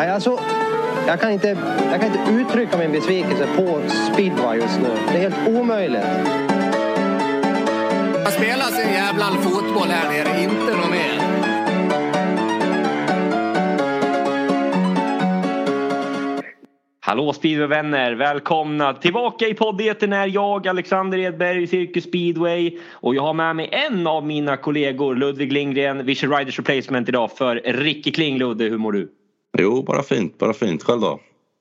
Nej, alltså, jag, kan inte, jag kan inte uttrycka min besvikelse på speedway just nu. Det är helt omöjligt. Man spelar sin jävla fotboll här nere, inte något mer. Hallå speedwayvänner! Välkomna tillbaka i poddeten är jag Alexander Edberg, Cirkus Speedway och jag har med mig en av mina kollegor Ludvig Lindgren, Vision Riders Replacement idag för Ricky Kling. Ludde, hur mår du? Jo, bara fint, bara fint. Själv då?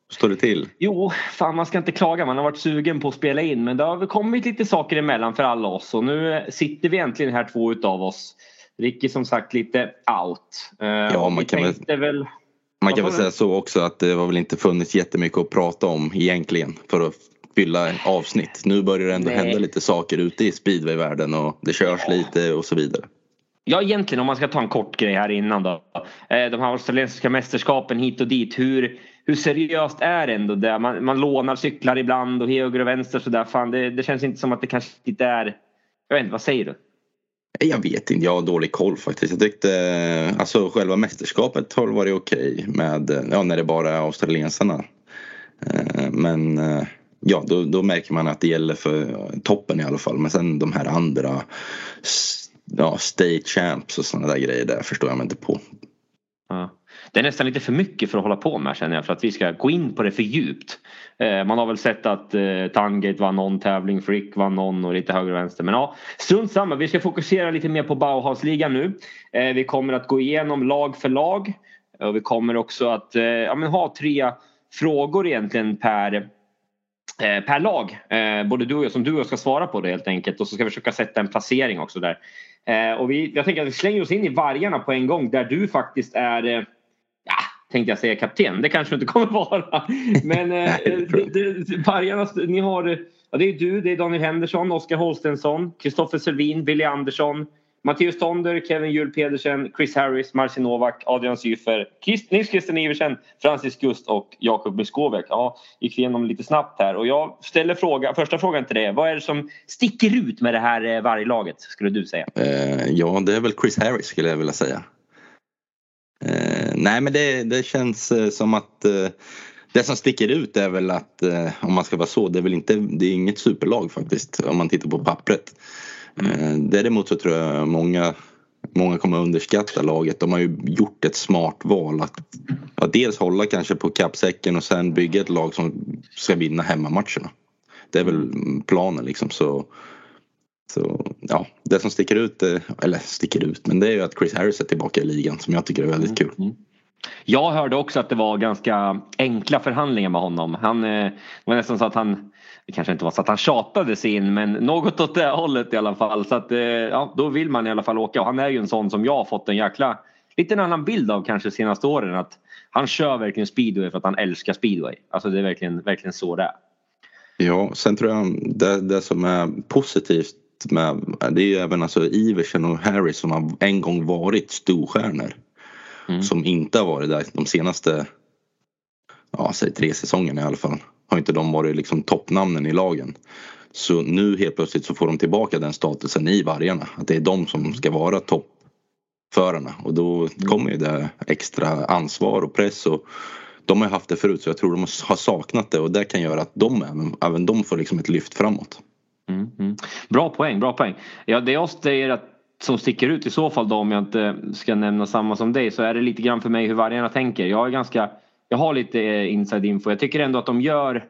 Hur står det till? Jo, fan man ska inte klaga. Man har varit sugen på att spela in men det har kommit lite saker emellan för alla oss och nu sitter vi äntligen här två utav oss. Ricky som sagt lite out. Eh, Ja, man kan väl-. Man kan väl säga så också att det har väl inte funnits jättemycket att prata om egentligen för att fylla avsnitt. Nu börjar det ändå Nej. hända lite saker ute i speedwayvärlden och det körs lite och så vidare. Ja egentligen om man ska ta en kort grej här innan då. Eh, de här australiensiska mästerskapen hit och dit. Hur, hur seriöst är det ändå det? Man, man lånar cyklar ibland och höger och vänster sådär. Fan det, det känns inte som att det kanske inte är... Jag vet inte, vad säger du? Jag vet inte, jag har dålig koll faktiskt. Jag tyckte eh, alltså själva mästerskapet har varit okej med, eh, ja när det bara är australiensarna. Men ja, då, då märker man att det gäller för toppen i alla fall. Men sen de här andra, ja, state champs och sådana där grejer där förstår jag mig inte på. Ja. Det är nästan lite för mycket för att hålla på med känner jag för att vi ska gå in på det för djupt. Eh, man har väl sett att eh, Tangate vann någon tävling, Frick vann någon och lite höger och vänster. Men ja, strunt samma. Vi ska fokusera lite mer på Bauhausligan nu. Eh, vi kommer att gå igenom lag för lag. Och vi kommer också att eh, ja, men ha tre frågor egentligen per eh, per lag. Eh, både du och jag som du och jag ska svara på det helt enkelt. Och så ska vi försöka sätta en placering också där. Eh, och vi, jag tänker att vi slänger oss in i vargarna på en gång där du faktiskt är eh, Ja, tänkte jag säga kapten. Det kanske du inte kommer vara. Men eh, vargarna, ni har ja, det är du, det är Daniel Henderson, Oskar Holstensson, Kristoffer Selvin, Billy Andersson, Mattias Tonder, Kevin-Jul Pedersen, Chris Harris, Marcin Novak, Adrian Syfer, Nils Christian Iversen, Francis Gust och Jakob Muskovic. Ja, gick igenom lite snabbt här och jag ställer fråga, första frågan till dig. Vad är det som sticker ut med det här eh, varglaget skulle du säga? Eh, ja, det är väl Chris Harris skulle jag vilja säga. Eh, nej, men det, det känns eh, som att eh, det som sticker ut är väl att eh, om man ska vara så, det är väl inte, det är inget superlag faktiskt om man tittar på pappret. Eh, däremot så tror jag många, många kommer underskatta laget. De har ju gjort ett smart val att att dels hålla kanske på kappsäcken och sen bygga ett lag som ska vinna hemmamatcherna. Det är väl planen liksom så så ja, det som sticker ut, eh, eller sticker ut, men det är ju att Chris Harris är tillbaka i ligan som jag tycker är väldigt kul. Mm. mm. Jag hörde också att det var ganska enkla förhandlingar med honom. Han, eh, det var nästan så att han, det kanske inte var så att han tjatade sig in men något åt det hållet i alla fall. Så att, eh, ja, då vill man i alla fall åka och han är ju en sån som jag har fått en jäkla, lite en annan bild av kanske senaste åren. Att han kör verkligen speedway för att han älskar speedway. Alltså det är verkligen, verkligen så det är. Ja, sen tror jag det, det som är positivt med det är ju även alltså Iversen och Harris som har en gång varit storstjärnor. Mm. Som inte har varit där de senaste, ja säg tre säsongerna i alla fall. Har inte de varit liksom toppnamnen i lagen. Så nu helt plötsligt så får de tillbaka den statusen i vargarna. Att det är de som ska vara toppförarna. Och då kommer ju det extra ansvar och press. Och de har haft det förut så jag tror de har saknat det och det kan göra att de även, även de får liksom ett lyft framåt. Mm, mm. Bra poäng, bra poäng. Ja, det jag säger att som sticker ut i så fall då om jag inte ska nämna samma som dig så är det lite grann för mig hur vargarna tänker. Jag är ganska, jag har lite eh, inside info. Jag tycker ändå att de gör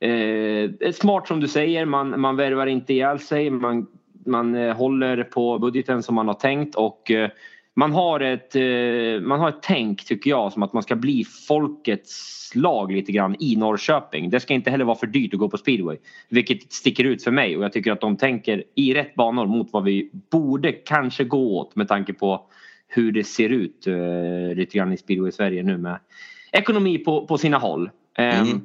eh, eh, smart som du säger. Man, man värvar inte ihjäl sig. Man, man eh, håller på budgeten som man har tänkt och eh, man har ett, eh, man har ett tänk tycker jag som att man ska bli folkets lag lite grann i Norrköping. Det ska inte heller vara för dyrt att gå på speedway. Vilket sticker ut för mig och jag tycker att de tänker i rätt banor mot vad vi borde kanske gå åt med tanke på hur det ser ut eh, lite grann i speedway Sverige nu med ekonomi på, på sina håll. Ehm, Mm.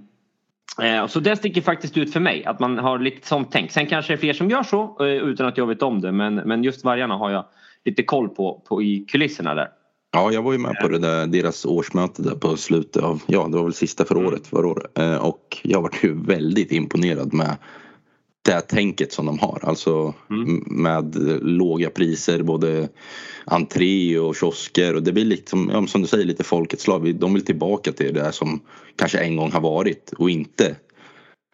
Eh, Så det sticker faktiskt ut för mig att man har lite sånt tänk. Sen kanske det är fler som gör så eh, utan att jag vet om det men, men just vargarna har jag lite koll på, på i kulisserna där. Ja, jag var ju med på det där, deras årsmöte där på slutet av, ja det var väl sista för året förra året. Eh, Och jag var ju väldigt imponerad med det här tänket som de har. Alltså Mm. med låga priser både entré och kiosker och det blir liksom, som du säger lite folkets lag. De vill tillbaka till det där som kanske en gång har varit och inte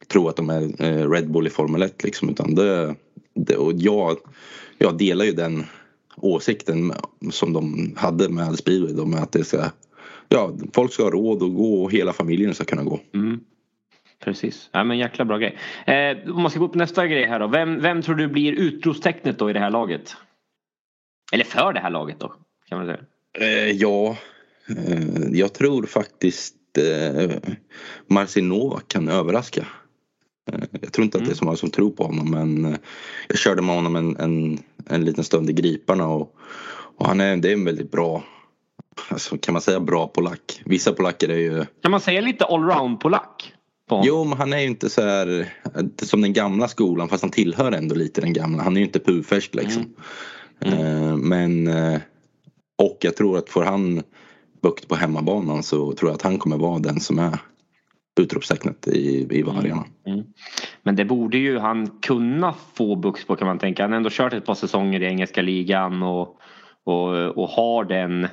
tro att de är eh, Red Bull i Formel 1 liksom utan det, det och jag, jag delar ju den åsikten som de hade med speedway med att det ska Ja, folk ska ha råd att gå och hela familjen ska kunna gå. Mm. Precis. Ja, men jäkla bra grej. Eh, om man ska gå på nästa grej här då. Vem, vem tror du blir utropstecknet då i det här laget? Eller för det här laget då? Kan man säga. Eh, ja, eh, jag tror faktiskt eh, Marcin Novak kan överraska. Eh, jag tror inte att det är så många som tror på honom men eh, jag körde med honom en, en, en liten stund i griparna och, och han är, det är en väldigt bra, alltså, kan man säga bra polack? Vissa polacker är ju Kan man säga lite allround-polack? På honom? Jo, men han är ju inte så här som den gamla skolan fast han tillhör ändå lite den gamla. Han är ju inte purfärsk liksom. Mm. Eh, men eh, och jag tror att får han bukt på hemmabanan så tror jag att han kommer vara den som är utropstecknet i, i vargarna. Mm. Men det borde ju han kunna få bukt på kan man tänka. Han har ändå kört ett par säsonger i engelska ligan och, och, och har den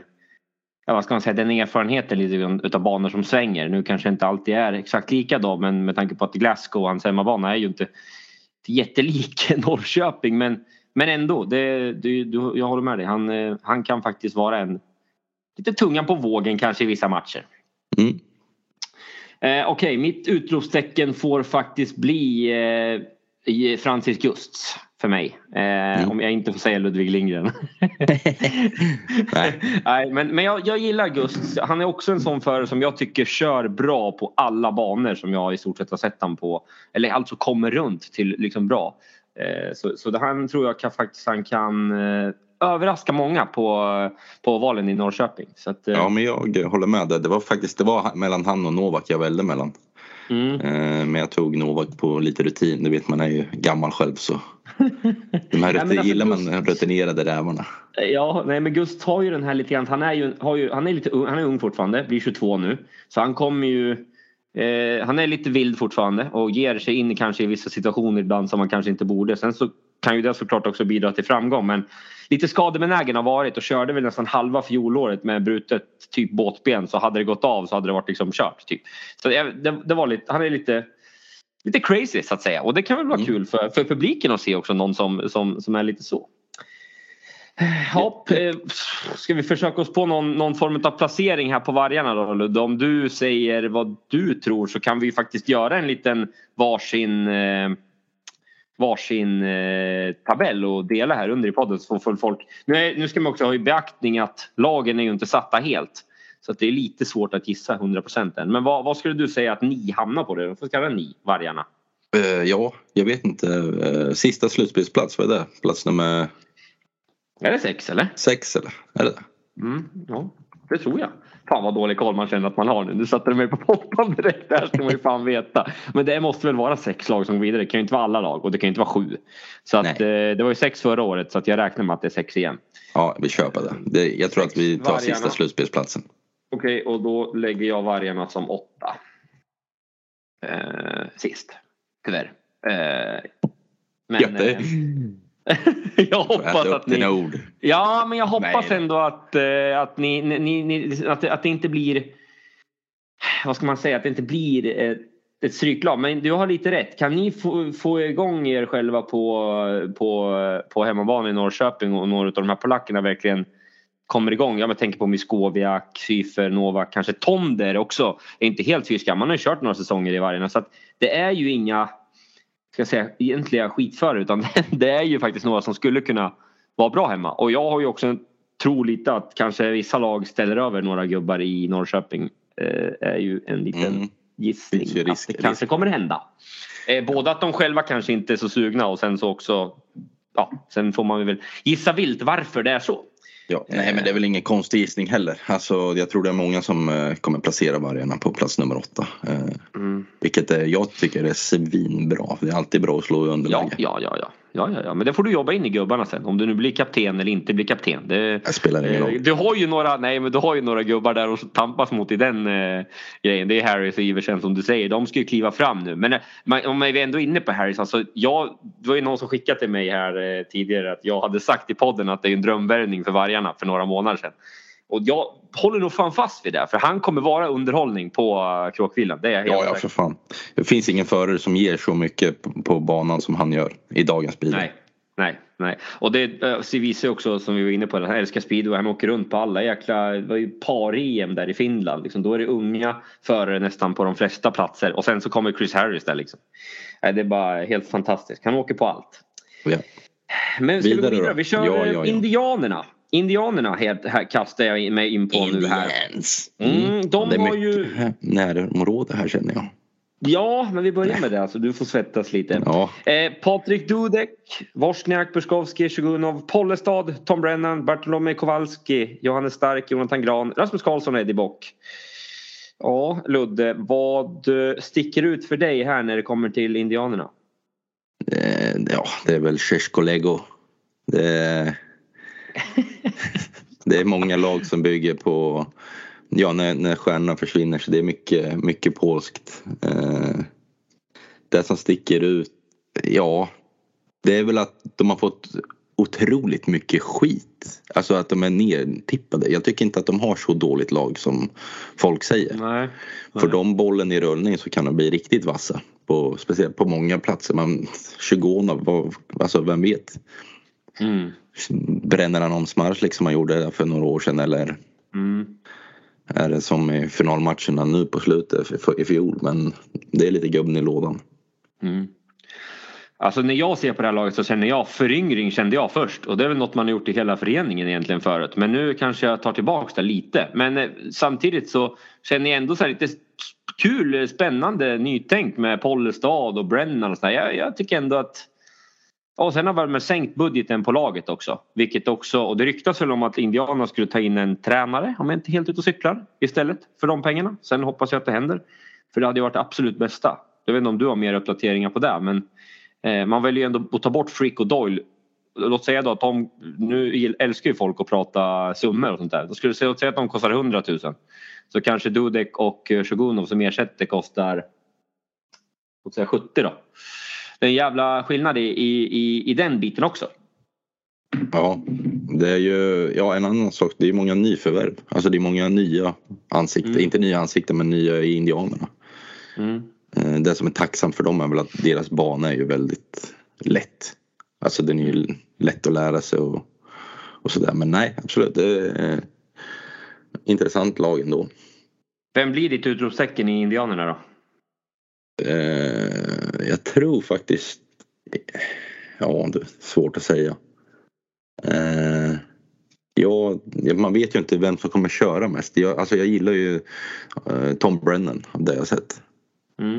ja, vad ska man säga, den erfarenheten lite utav banor som svänger. Nu kanske inte alltid är exakt lika då men med tanke på att Glasgow, hans hemmabana är ju inte jättelik Norrköping men, men ändå, det, det, du, jag håller med dig. Han, eh, han kan faktiskt vara en lite tungan på vågen kanske i vissa matcher. Mm. Eh, Okej, mitt utropstecken får faktiskt bli eh, Francis Gusts för mig. Eh, Om jag inte får säga Ludvig Lindgren. Nej. Nej, men men jag, jag gillar Gust. Han är också en sån förare som jag tycker kör bra på alla banor som jag i stort sett har sett han på. Eller alltså kommer runt till liksom bra. Eh, så, så det han tror jag kan, faktiskt han kan eh, överraska många på, på valen i Norrköping. Så att, eh, Ja, men jag håller med. där. Det var faktiskt det var mellan han och Novak jag välde mellan. mm. Eh, men jag tog Novak på lite rutin. Det vet man är ju gammal själv så. De här Nej, alltså, gillar man Gust- rutinerade rävarna. Ja, nej men Gust har ju den här lite grann. Han är ju, har ju, han är lite ung, han är ung fortfarande, blir 22 nu. Så han kommer ju eh, han är lite vild fortfarande och ger sig in kanske i vissa situationer ibland som man kanske inte borde. Sen så kan ju det såklart också bidra till framgång men lite skadebenägen har varit och körde väl nästan halva fjolåret med brutet typ båtben så hade det gått av så hade det varit liksom kört. Typ. Så det, det, det var lite, han är lite lite crazy så att säga och det kan väl vara Mm. kul för, för publiken att se också någon som, som, som är lite så. Ja, eh, ska vi försöka oss på någon, någon form av placering här på vargarna då Ludde? Om du säger vad du tror så kan vi faktiskt göra en liten varsin eh, varsin eh, tabell och dela här under i podden så får folk... Nu, är, nu ska man också ha i beaktning att lagen är ju inte satta helt. Så det är lite svårt att gissa 100% än. Men vad, vad skulle du säga att ni hamnar på? Det? Vad ska kalla ni, vargarna? Eh, ja, jag vet inte. Eh, sista slutspelsplats, vad är det? Plats nummer Är det sex eller? sex eller? Är det? Mm, ja, det tror jag. Fan vad dålig koll man känner att man har nu. Nu satte du mig på pottan direkt. Det här ska man ju fan veta. Men det måste väl vara sex lag som går vidare. Det kan ju inte vara alla lag och det kan ju inte vara sju. Så att, eh, det var ju sex förra året så att jag räknar med att det är sex igen. Ja, vi köper det. det jag tror att vi tar Vargarna. sista slutspelsplatsen. Okej, och då lägger jag vargarna som åtta. Eh, sist. Tyvärr. Eh, men Jätte. eh, jag hoppas att ni... ord. Ja, men jag hoppas Nej. ändå att, eh, att, ni, ni, ni, att, att det inte blir... Vad ska man säga? Att det inte blir ett, ett stryklag. Men du har lite rätt. Kan ni få, få igång er själva på, på, på hemmabana i Norrköping och några av de här polackerna verkligen kommer igång. Jag tänker på Miskowiak, Cyfer, Novak, kanske Tonder också. Är inte helt fy skam. Man har ju kört några säsonger i vargarna. Så att det är ju inga ska jag säga, egentliga skitförare utan det är ju faktiskt några som skulle kunna vara bra hemma. Och jag har ju också en tro lite att kanske vissa lag ställer över några gubbar i Norrköping. Eh, är ju en liten Mm. gissning risk- att det kanske risk. kommer hända. Eh, både att de själva kanske inte är så sugna och sen så också Ja, sen får man väl gissa vilt varför det är så. Ja, nej men det är väl ingen konstig gissning heller. Alltså, jag tror det är många som eh, kommer placera vargarna på plats nummer åtta. Eh, Mm. vilket är, jag tycker är svinbra. Det är alltid bra att slå i underläge. ja, ja, ja. Ja, ja, ja, men det får du jobba in i gubbarna sen. Om du nu blir kapten eller inte blir kapten. Det, Det spelar ingen eh, roll. du har ju några, nej men du har ju några gubbar där och tampas mot i den eh, grejen. Det är Harris och Iversen som du säger. De ska ju kliva fram nu. Men eh, man- om vi ändå är inne på Harris. Alltså, jag, det var ju någon som skickade till mig här eh, tidigare att jag hade sagt i podden att det är en drömvärvning för vargarna för några månader sedan. Och jag håller nog fan fast vid det. För han kommer vara underhållning på uh, Kråkvillan. Det är jag helt Ja, ja, för fan. Det finns ingen förare som ger så mycket på, på banan som han gör i dagens bil. Nej, nej, nej. Och det äh, visar ju också som vi var inne på, han älskar speedway. Han åker runt på alla jäkla, det var ju par-EM där i Finland. Liksom. Då är det unga förare nästan på de flesta platser. Och sen så kommer Chris Harris där liksom. Det är bara helt fantastiskt. Han åker på allt. Ja. Men ska vi gå Vidare vidare? då? Vi kör Ja, eh, ja, ja. Indianerna. Indianerna helt, här kastar jag mig in på nu här. Indians. Mm, de det är har mycket ju- närområde här känner jag. Ja, men vi börjar med det. Alltså, du får svettas lite. Ja, Eh, Patrik Dudek, Wozniak, Buskowski, Sjugunov, Pollestad, Tom Brennan, Bartolomej Kowalski, Johannes Stark, Jonathan Gran, Rasmus Karlsson och Eddie Bock. Ja, Ludde, vad eh, sticker ut för dig här när det kommer till Indianerna? eh, ja det är väl Lego. Det är, det är många lag som bygger på Ja, när, när stjärnorna försvinner så det är mycket, mycket polskt. Eh, det som sticker ut, ja, det är väl att de har fått otroligt mycket skit. Alltså att de är nertippade. Jag tycker inte att de har så dåligt lag som folk säger. Nej. Får de bollen i rullning så kan de bli riktigt vassa. På, speciellt på många platser. Man, Tjugonov, vad- alltså vem vet? Mm. Bränner han om Smars liksom han gjorde för några år sedan eller Mm. är det som i finalmatcherna nu på slutet för- i fjol. Men det är lite gubben i lådan. Mm. Alltså när jag ser på det här laget så känner jag föryngring kände jag först och det är väl något man har gjort i hela föreningen egentligen förut. Men nu kanske jag tar tillbaks det lite. Men eh, samtidigt så känner jag ändå så här lite kul, eh, spännande nytänk med Pollestad och Brennan och så där. Jag, jag tycker ändå att och sen har man sänkt budgeten på laget också. Vilket också, och det ryktas väl om att Indianerna skulle ta in en tränare om jag inte är helt ute och cyklar istället för de pengarna. Sen hoppas jag att det händer. För det hade ju varit det absolut bästa. Jag vet inte om du har mer uppdateringar på det men eh, man väljer ju ändå att ta bort Frick och Doyle. Låt säga då att de, nu älskar ju folk att prata summor och sånt där. Då skulle jag säga att de kostar 100 000. Så kanske Dudek och eh, Shogunov som ersätter kostar låt säga 70 då. Det är en jävla skillnad i, i, i, den biten också. Ja, det är ju ja, en annan sak. Det är många nyförvärv. Alltså det är många nya ansikten. Mm. Inte nya ansikten men nya i Indianerna. Mm. Eh, Det som är tacksamt för dem är väl att deras bana är ju väldigt lätt. Alltså den är ju lätt att lära sig och, och sådär. Men nej, absolut. Intressant lag ändå. Vem blir ditt utropstecken i Indianerna då? Eh, jag tror faktiskt... Ja, det är svårt att säga. Eh, ja, man vet ju inte vem som kommer köra mest. Jag, alltså jag gillar ju eh, Tom Brennan av det jag sett. Mm.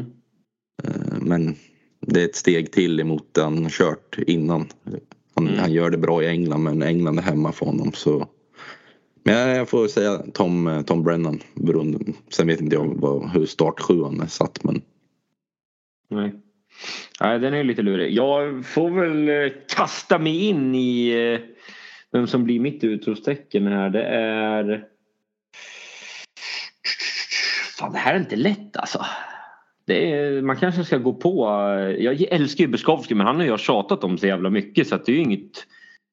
Eh, men det är ett steg till emot det han kört innan. Han, Mm. han gör det bra i England men England är hemma för honom så. Men jag, får säga Tom, eh, Tom Brennan. Beroende, sen vet inte jag vad, hur startsjuan är satt men Nej. Nej, den är lite lurig. Jag får väl eh, kasta mig in i eh, vem som blir mitt utropstecken här. Det är... Fan, det här är inte lätt alltså. Det är, man kanske ska gå på... Eh, jag älskar ju Beskowski men han har jag tjatat om så jävla mycket så att det är ju inget...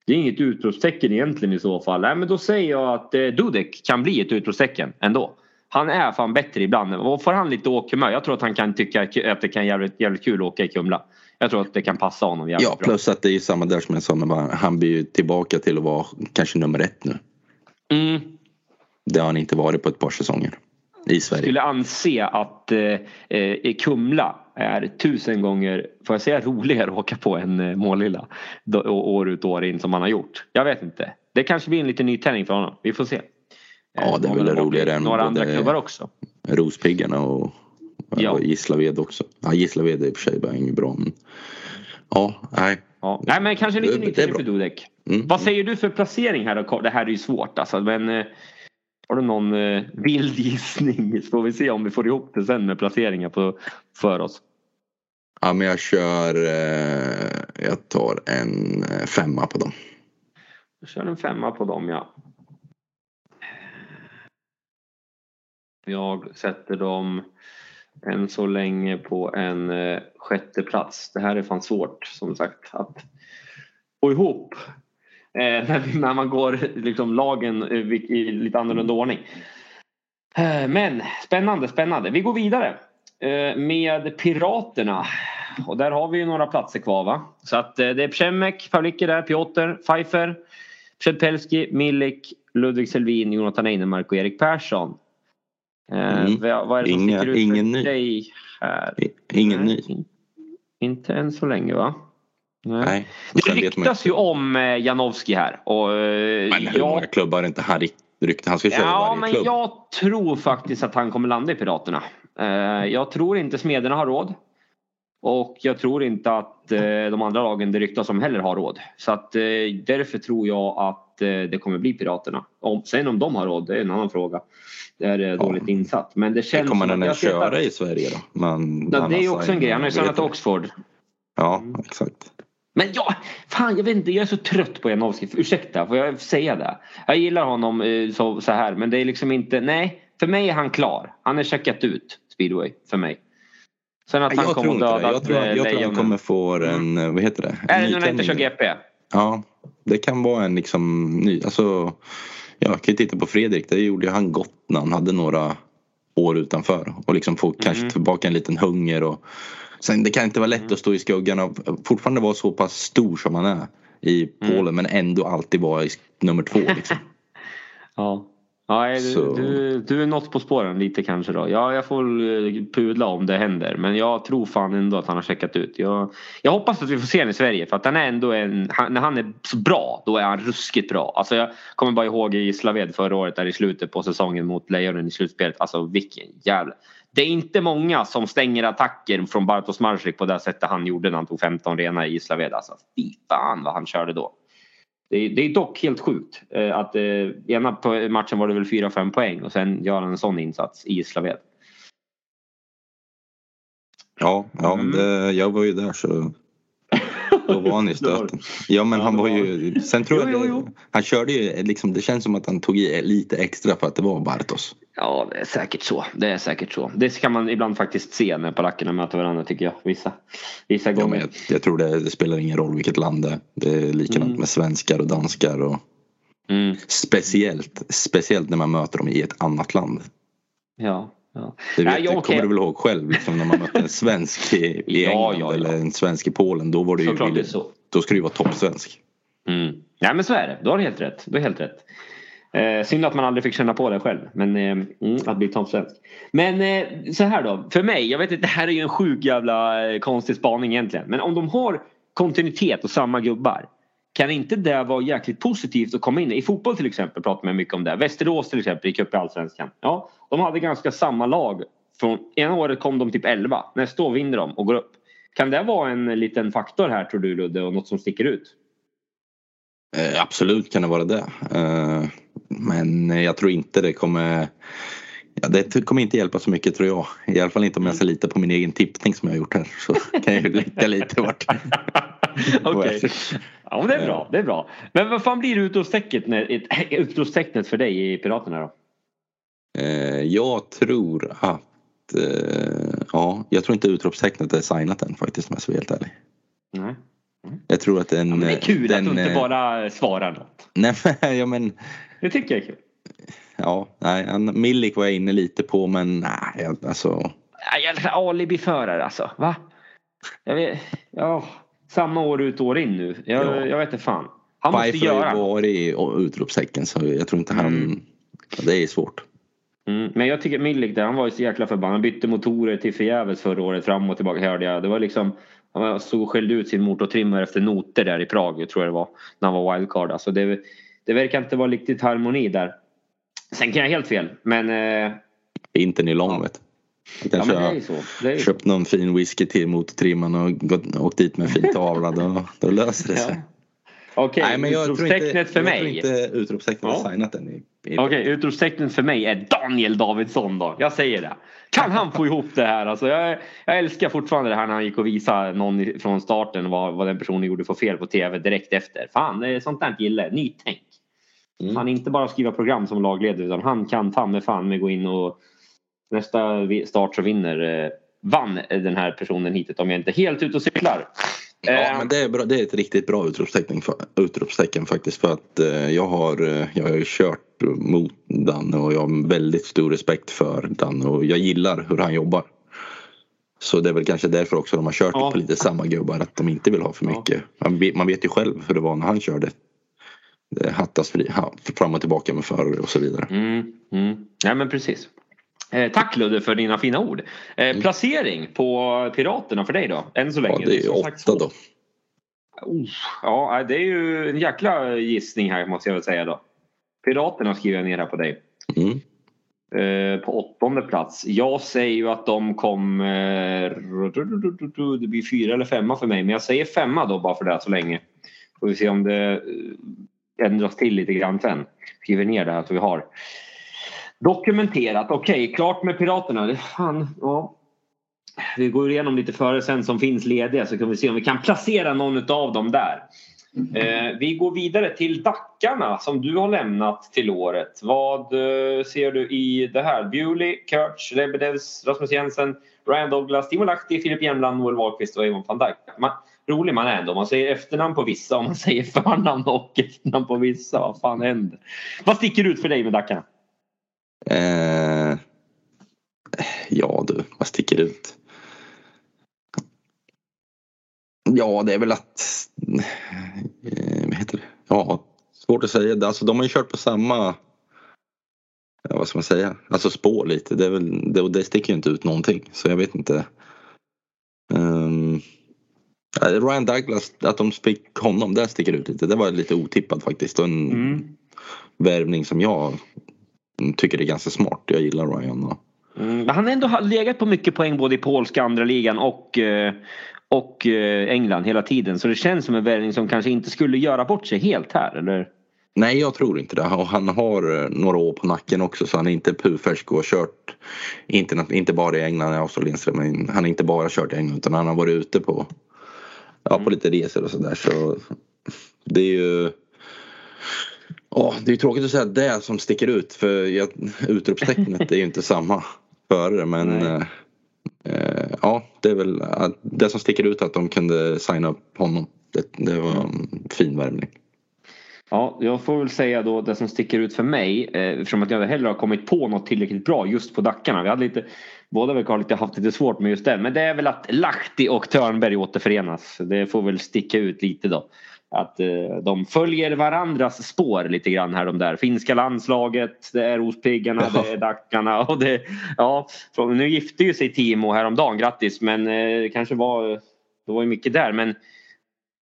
Det är inget utropstecken egentligen i så fall. Nej, men då säger jag att eh, Dudek kan bli ett utropstecken ändå. Han är fan bättre ibland. Och får han lite åkermö. Jag tror att han kan tycka att det kan jävligt, jävligt kul att åka i Kumla. Jag tror att det kan passa honom jävligt Ja, bra. plus att det är ju samma där som jag sa med Han blir ju tillbaka till att vara kanske nummer ett nu. Mm. Det har han inte varit på ett par säsonger. I Sverige. skulle anse att eh, Kumla är tusen gånger, får jag säga roligare att åka på en eh, Målilla år ut och år in som han har gjort. Jag vet inte. Det kanske blir en liten nytändning för honom. Vi får se. Ja, det är Eh, väl roligare än Några andra klubbar också. Rospiggarna och, Ja. och Gislaved också. Ja, Gislaved är i och för sig bara inget bra men. Ja, nej. Ja. Nej men kanske en liten Det- det är nytändning bra. för Dudek. Mm. Vad säger du för placering här då? Det här är ju svårt alltså men eh, har du någon eh, vild gissning? Så får vi se om vi får ihop det sen med placeringar på, för oss. Ja men jag kör, eh, jag tar en eh, femma på dem. Jag kör en femma på dem ja. Jag sätter dem än så länge på en eh, sjätte plats. Det här är fan svårt som sagt att få ihop. Eh, när, man går liksom lagen eh, i lite annorlunda ordning. Men spännande, spännande. Vi går vidare med Piraterna. Och där har vi ju några platser kvar va? Så att det är Przemek, Pavlicki där, Piotr, Pfeiffer, Przedpelski, Milik, Ludvig Selvin, Jonathan Einemark och Erik Persson. Eh, Mm. vad, vad är det som Inga- sticker ut ingen för ny. dig här? Ingen Nej, ny. in- Inte än så länge va? Nej. Nej. Det ryktas ju om eh, Janowski här. Och, eh, Men hur jag- många klubbar har inte han rykte? Han ska köra Ja, varje men klubb. jag tror faktiskt att han kommer landa i Piraterna. Jag tror inte Smederna har råd. Och jag tror inte att eh, de andra lagen det ryktas om heller har råd. Så att eh, därför tror jag att eh, det kommer bli Piraterna. Om, sen om de har råd, det är en annan fråga. Det är dåligt insatt. Men det Det känns kommer som han att ens köra att- i Sverige då? Man, Ja, det är också en grej. Han har ju signat det. Oxford. Ja, Mm. exakt. Men ja, fan jag vet inte, jag är så trött på Janowski. Ursäkta, får jag säga det? Jag gillar honom så, så här men det är liksom inte, nej. För mig är han klar. Han är checkat ut, speedway, för mig. Sen att han jag kommer döda Jag tror, jag tror han kommer få en, eh, vad heter det? Är En det nu när han inte kör. GP? Ja, det kan vara en liksom ny, alltså jag kan ju titta på Fredrik, det gjorde ju han gott när han hade några år utanför och liksom få kanske Mhm. tillbaka en liten hunger och sen det kan inte vara lätt Mm. att stå i skuggan av, fortfarande vara så pass stor som han är i Mm. Polen men ändå alltid vara nummer två liksom. Ja. Ja, nej, du, Så- du, du är något på spåren lite kanske då. Ja, jag får eh, pudla om det händer. Men jag tror fan ändå att han har checkat ut. Jag, jag hoppas att vi får se honom i Sverige. För att han är ändå en, han, när han är så bra, då är han ruskigt bra. Alltså jag kommer bara ihåg i Gislaved förra året där i slutet på säsongen mot Lejonen i slutspelet. Alltså vilken jävla... Det är inte många som stänger attacker från Bartosz Marsik på det sättet han gjorde när han tog 15 rena i Gislaved. Alltså fy fan vad han körde då. Det är, det är dock helt sjukt eh, att eh, ena på matchen var det väl 4-5 poäng och sen gör han en sån insats i Gislaved. Ja, ja Mm. det, jag var ju där så då var han i stöten. Ja men Ja, han var ju, sen tror jag Jo, jo, jo. han körde ju liksom, det känns som att han tog i lite extra för att det var Bartos. Ja, det är säkert så. Det är säkert så. Det kan man ibland faktiskt se när polackerna möter varandra tycker jag. Vissa, vissa Ja, gånger. men jag, jag tror det, det spelar ingen roll vilket land det är. Det är likadant Mm. med svenskar och danskar och Mm. speciellt, speciellt när man möter dem i ett annat land. Ja, ja. Det, vet, ja, det okej. kommer du väl ihåg själv liksom, när man mötte en svensk i, England ja, eller en svensk i Polen. Då var det ju, Såklart det är så. då ska du ju vara toppsvensk. Mm. Nej men så är det. Du har helt rätt. Du har helt rätt. Eh, synd att man aldrig fick känna på det själv. Men eh, mm, att bli toppsvensk. Men eh, så här då. För mig, jag vet inte, det här är ju en sjuk jävla eh, konstig spaning egentligen. Men om de har kontinuitet och samma gubbar. Kan inte det vara jäkligt positivt att komma in i fotboll till exempel pratar man mycket om det. Västerås till exempel gick upp i Allsvenskan. Ja, de hade ganska samma lag. Från ena året kom de typ 11. Nästa år vinner de och går upp. Kan det vara en liten faktor här tror du Ludde och något som sticker ut? Eh, absolut kan det vara det. Eh, men jag tror inte det kommer Ja, det kommer inte hjälpa så mycket tror jag. I alla fall inte om jag ska lita på min egen tippning som jag har gjort här. Så kan jag ju lita lite vart. Okej. Ja, men det är bra. Det är bra. Men vad fan blir utropstecknet, för dig i Piraterna då? Eh, jag tror att eh, ja, jag tror inte utropstecknet är signat än faktiskt om jag ska vara helt ärlig. Nej. Jag tror att den... Ja, men det är kul den, att du inte eh, bara svarar något. Nej men, ja, men Det tycker jag är kul. Ja, nej, Milik var jag inne lite på men nej, alltså. Alibiförare alltså. Va? Jag vet, ja, samma år ut år in nu. Jag, Ja. jag vet inte fan. Han måste Pfeiffer har göra ju något. varit i utropstecken så jag tror inte han... Mm. Det är svårt. Mm, men jag tycker Milik där, han var ju så jäkla förbannad. Han bytte motorer till förgäves förra året fram och tillbaka hörde jag. Det var liksom han stod och skällde ut sin motortrimmare efter noter där i Prag, tror jag det var. När han var wildcard. Alltså det, det verkar inte vara riktigt harmoni där. Sen kan jag helt fel, men... Eh, Inte nylon vet du. ja, Kanske är jag är ju så. köpt någon fin whisky till motortrimman och gått, åkt dit med en fin tavla. Då, då löser det sig. Ja. Okej, Nej men jag tror inte, utropstecknet för jag mig. tror inte utropstecknet Ja. är signat i Okej, okay, utropstecknet för mig är Daniel Davidsson då. Jag säger det. Kan han få ihop det här? Alltså jag, jag älskar fortfarande det här när han gick och visade någon från starten vad, vad den personen gjorde för fel på tv direkt efter. Fan, det är sånt där gillar jag. Nytänk. Mm. Han inte bara skriva program som lagledare utan han kan ta med fan med gå in och nästa start så vinner eh, vann den här personen hittills om jag inte helt ute och cyklar. Ja, eh, men det är, bra, det är ett riktigt bra utropstecken, utropstecken faktiskt för att eh, jag har, eh, jag har ju kört mot Danne och jag har väldigt stor respekt för Danne och jag gillar hur han jobbar. Så det är väl kanske därför också de har kört ja. på lite samma gubbar att de inte vill ha för mycket. Man, man vet ju själv hur det var när han körde. Det hattas fri, fram och tillbaka med förare och så vidare. Mm, mm. Ja men precis. Eh, tack Ludde för dina fina ord. Eh, mm. placering på Piraterna för dig då? Än så länge? Ja, det är åtta då. Oh, ja, det är ju en jäkla gissning här måste jag väl säga då. Piraterna skriver jag ner här på dig. Mm. Eh, på åttonde plats. Jag säger ju att de kommer... Det blir fyra eller femma för mig men jag säger femma då bara för det så länge. Får vi se om det eh, ändras till lite grann sen. Skriver ner det här så vi har dokumenterat. Okej, okay, klart med Piraterna. Fan, ja. Vi går igenom lite före sen som finns lediga så kan vi se om vi kan placera någon av dem där. Eh, vi går vidare till Dackarna som du har lämnat till året. Vad eh, ser du i det här? Bewley, Kurtz, Lebedevs, Rasmus Jensen, Ryan Douglas, Timo Lahti, Filip Jämland, Noel Wahlqvist och Evan van Dijk. Man, rolig man är ändå. Man säger efternamn på vissa och man säger förnamn och efternamn på vissa. Vad fan händer? Vad sticker ut för dig med Dackarna? Eh, ja du, vad sticker ut? Ja, det är väl att... Eh, vad heter det? Ja, svårt att säga. Alltså, de har ju kört på samma... Ja, vad ska man säga? Alltså spår lite. Det, är väl, det, det sticker ju inte ut någonting. Så jag vet inte. Um, Ryan Douglas, att de fick honom, där sticker ut lite. Det var lite otippat faktiskt. Och en mm. värvning som jag tycker det är ganska smart. Jag gillar Ryan. Och... Mm, han har ändå legat på mycket poäng både i polska andra ligan och, eh, och eh, England hela tiden. Så det känns som en värvning som kanske inte skulle göra bort sig helt här, eller? Nej, jag tror inte det. Han har eh, några år på nacken också så han är inte purfärsk och har kört inte, inte bara i England, i Australien, men han har inte bara kört i England utan han har varit ute på, ja, på mm. lite resor och sådär. Så det är ju Ja, det är tråkigt att säga det som sticker ut för jag, utropstecknet är ju inte samma före men eh, eh, ja, det är väl det som sticker ut att de kunde signa upp honom. Det, det var en fin värvning. Ja, jag får väl säga då det som sticker ut för mig eh, eftersom att jag heller har kommit på något tillräckligt bra just på Dackarna. Vi hade lite, båda väl har lite, haft lite svårt med just det. Men det är väl att Lahti och Törnberg återförenas. Det får väl sticka ut lite då att eh, de följer varandras spår lite grann här de där. Finska landslaget, det är Rospiggarna, ja. det är Dackarna och det... Ja, nu gifte ju sig Timo häromdagen, grattis men eh, kanske var... Det var ju mycket där men...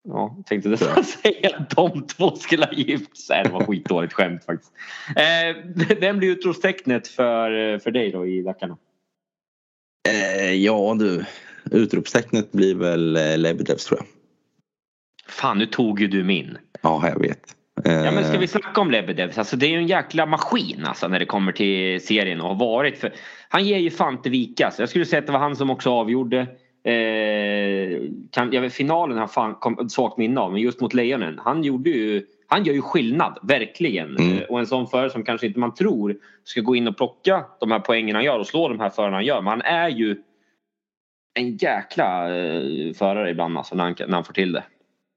Ja, tänkte det ja. säga att de två skulle ha gift sig. Det var skitdåligt skämt faktiskt. Eh, vem blir utropstecknet för, för dig då i Dackarna? Eh, ja du, utropstecknet blir väl eh, Lebedevs tror jag. Fan, nu tog ju du min. Ja, jag vet. Ja men ska vi snacka om Lebedev? Alltså det är ju en jäkla maskin alltså när det kommer till serien och har varit. För han ger ju fan inte vika. Så jag skulle säga att det var han som också avgjorde. Eh, kan, jag vet, finalen har fan kom, svagt minne av men just mot Lejonen. Han gjorde ju han gör ju skillnad, verkligen. Mm. Eh, och en sån förare som kanske inte man tror ska gå in och plocka de här poängen han gör och slå de här förarna han gör. Men han är ju en jäkla eh, förare ibland alltså när han, när han får till det.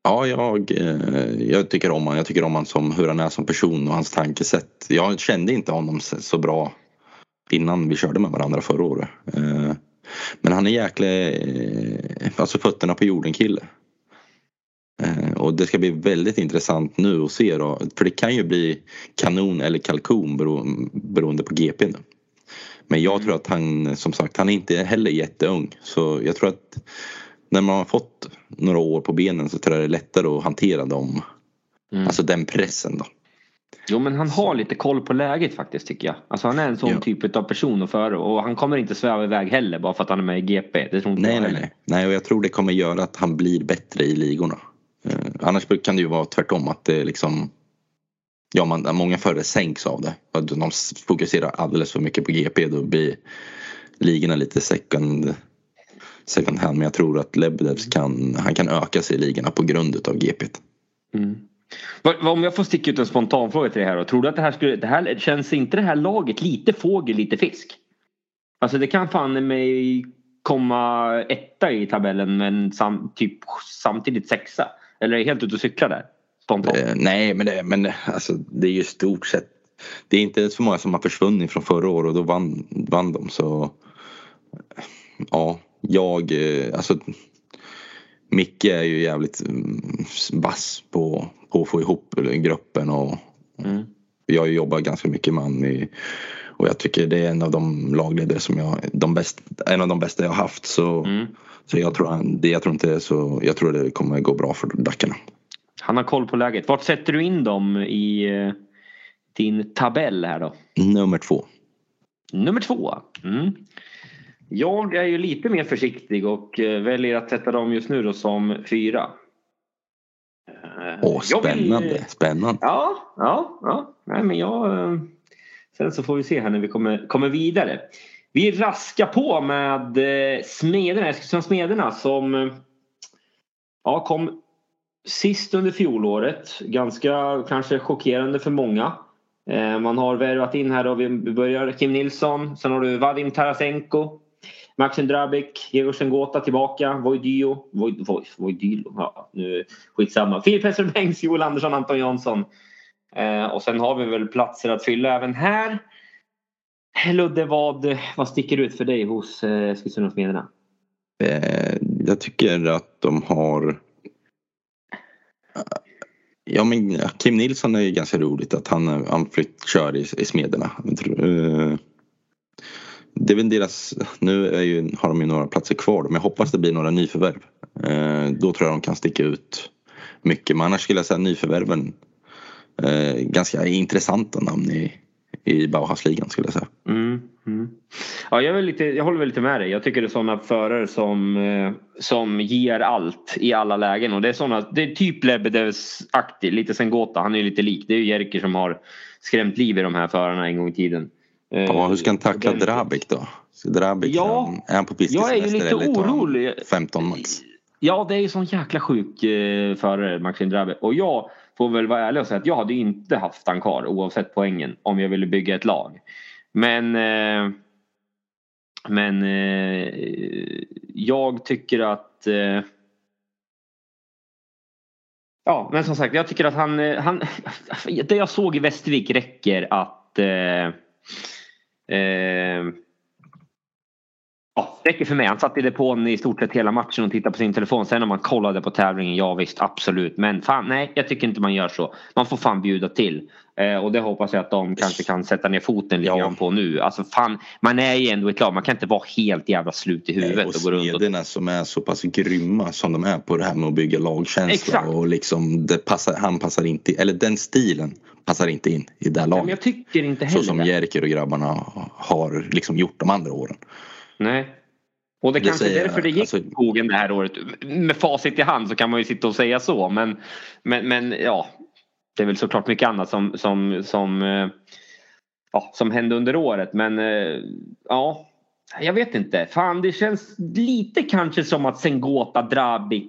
Ja, jag, eh, jag tycker om honom. Jag tycker om honom som hur han är som person och hans tankesätt. Jag kände inte honom så bra innan vi körde med varandra förra året. Men han är jäkla, alltså fötterna på jorden kille. Och det ska bli väldigt intressant nu att se då. För det kan ju bli kanon eller kalkon beroende på GP nu. Men jag tror att han, som sagt, han är inte heller jätteung. Så jag tror att när man har fått några år på benen så tror jag det är lättare att hantera dem. Mm. Alltså den pressen då. Jo men han har lite koll på läget faktiskt tycker jag. Alltså han är en sån ja. typ av person och före och han kommer inte sväva iväg heller bara för att han är med i GP. Det tror inte nej, jag nej, nej. Nej och jag tror det kommer göra att han blir bättre i ligorna. Eh, annars kan det ju vara tvärtom att det liksom ja, man, många förare sänks av det. De fokuserar alldeles för mycket på GP. Då blir ligorna lite second, second hand. Men jag tror att Lebedev kan, han kan öka sig i ligorna på grund av GP. Mm. Om jag får sticka ut en spontan fråga till dig här då. Tror du att det här skulle, det här, känns inte det här laget lite fågel, lite fisk? Alltså det kan fan mig komma etta i tabellen men sam, typ samtidigt sexa. Eller är helt ute och cyklar där? Spontant. Eh, nej men, det, men alltså, det är ju stort sett. Det är inte så många som har försvunnit från förra året och då vann, vann de så. Ja, jag eh, alltså. Micke är ju jävligt mm, vass på, på att få ihop gruppen och mm. jag jobbar ganska mycket med honom och jag tycker det är en av de lagledare som jag, de bäst, en av de bästa jag har haft. Så, mm. Så jag, tror jag tror inte så, jag tror det kommer gå bra för Dackarna. Han har koll på läget. Vart sätter du in dem i eh, din tabell här då? Nummer två. Nummer två. Mm. Jag är ju lite mer försiktig och eh, väljer att sätta dem just nu då som fyra. Eh, Åh, spännande, vill... spännande. Ja, ja, ja. Nej, men jag Sen så får vi se här när vi kommer, kommer vidare. Vi raskar på med eh, Smederna, Eskilstuna Smederna som eh, ja, kom sist under fjolåret. Ganska kanske chockerande för många. Eh, man har värvat in här och vi börjar Kim Nilsson. Sen har du Vadim Tarasenko. Maxim Drabik, Georg Sengota tillbaka, Voidio, Void, Void, ja nu skitsamma. Filip Hesselbängs, Joel Andersson, Anton Jansson. Och sen har vi väl platser att fylla även här. Eh, Ludde, vad, vad sticker ut för dig hos eh, eh, Jag tycker att de har eh, Ja men Kim Nilsson är ju ganska roligt att han, eh, han flytt, kör i, i Smederna. Det är väl deras, nu är ju, har de ju några platser kvar men jag hoppas det blir några nyförvärv. Då tror jag de kan sticka ut mycket men annars skulle jag säga nyförvärven eh, ganska intressanta namn i, i Bauhausligan skulle jag säga. Mm, mm. Ja, jag, lite, jag håller väl lite med dig. Jag tycker det är sådana förare som, eh, som ger allt i alla lägen. Och det är sådana, det är typ Lebedevs aktig, lite Sengota. Han är lite lik. Det är ju Jerker som har skrämt liv i de här förarna en gång i tiden. Ja, hur ska han tackla Den... Drabik då? Drabik, ja, är han på Jag är ju lite orolig. 15 max? Ja, det är ju sån jäkla sjuk eh, förare, Maxim Drabik. Och jag får väl vara ärlig och säga att jag hade inte haft han kvar oavsett poängen om jag ville bygga ett lag. Men eh, men eh, jag tycker att eh, Ja, men som sagt, jag tycker att han, eh, han det jag såg i Västervik räcker att eh, eh, Ja, det räcker för mig. Han satt i depån i stort sett hela matchen och tittade på sin telefon. Sen när man kollade på tävlingen, ja visst absolut. Men fan nej, jag tycker inte man gör så. Man får fan bjuda till. Eh, och det hoppas jag att de kanske kan sätta ner foten lite ja. grann på nu. Alltså fan, man är ju ändå ett lag. Man kan inte vara helt jävla slut i huvudet. Nej, och, och gå runt och... som är så pass grymma som de är på det här med att bygga lagkänsla. Exakt. Och liksom, det passar, han passar inte, eller den stilen passar inte in i det här laget. Men jag tycker inte heller Så som Jerker och grabbarna har liksom gjort de andra åren. Nej. Och det, det kanske är därför det gick alltså, skogen det här året. Med facit i hand så kan man ju sitta och säga så men, men, men ja. Det är väl såklart mycket annat som, som, som, eh, ja, som hände under året men eh, ja. Jag vet inte. Fan det känns lite kanske som att Sengota, Drabic,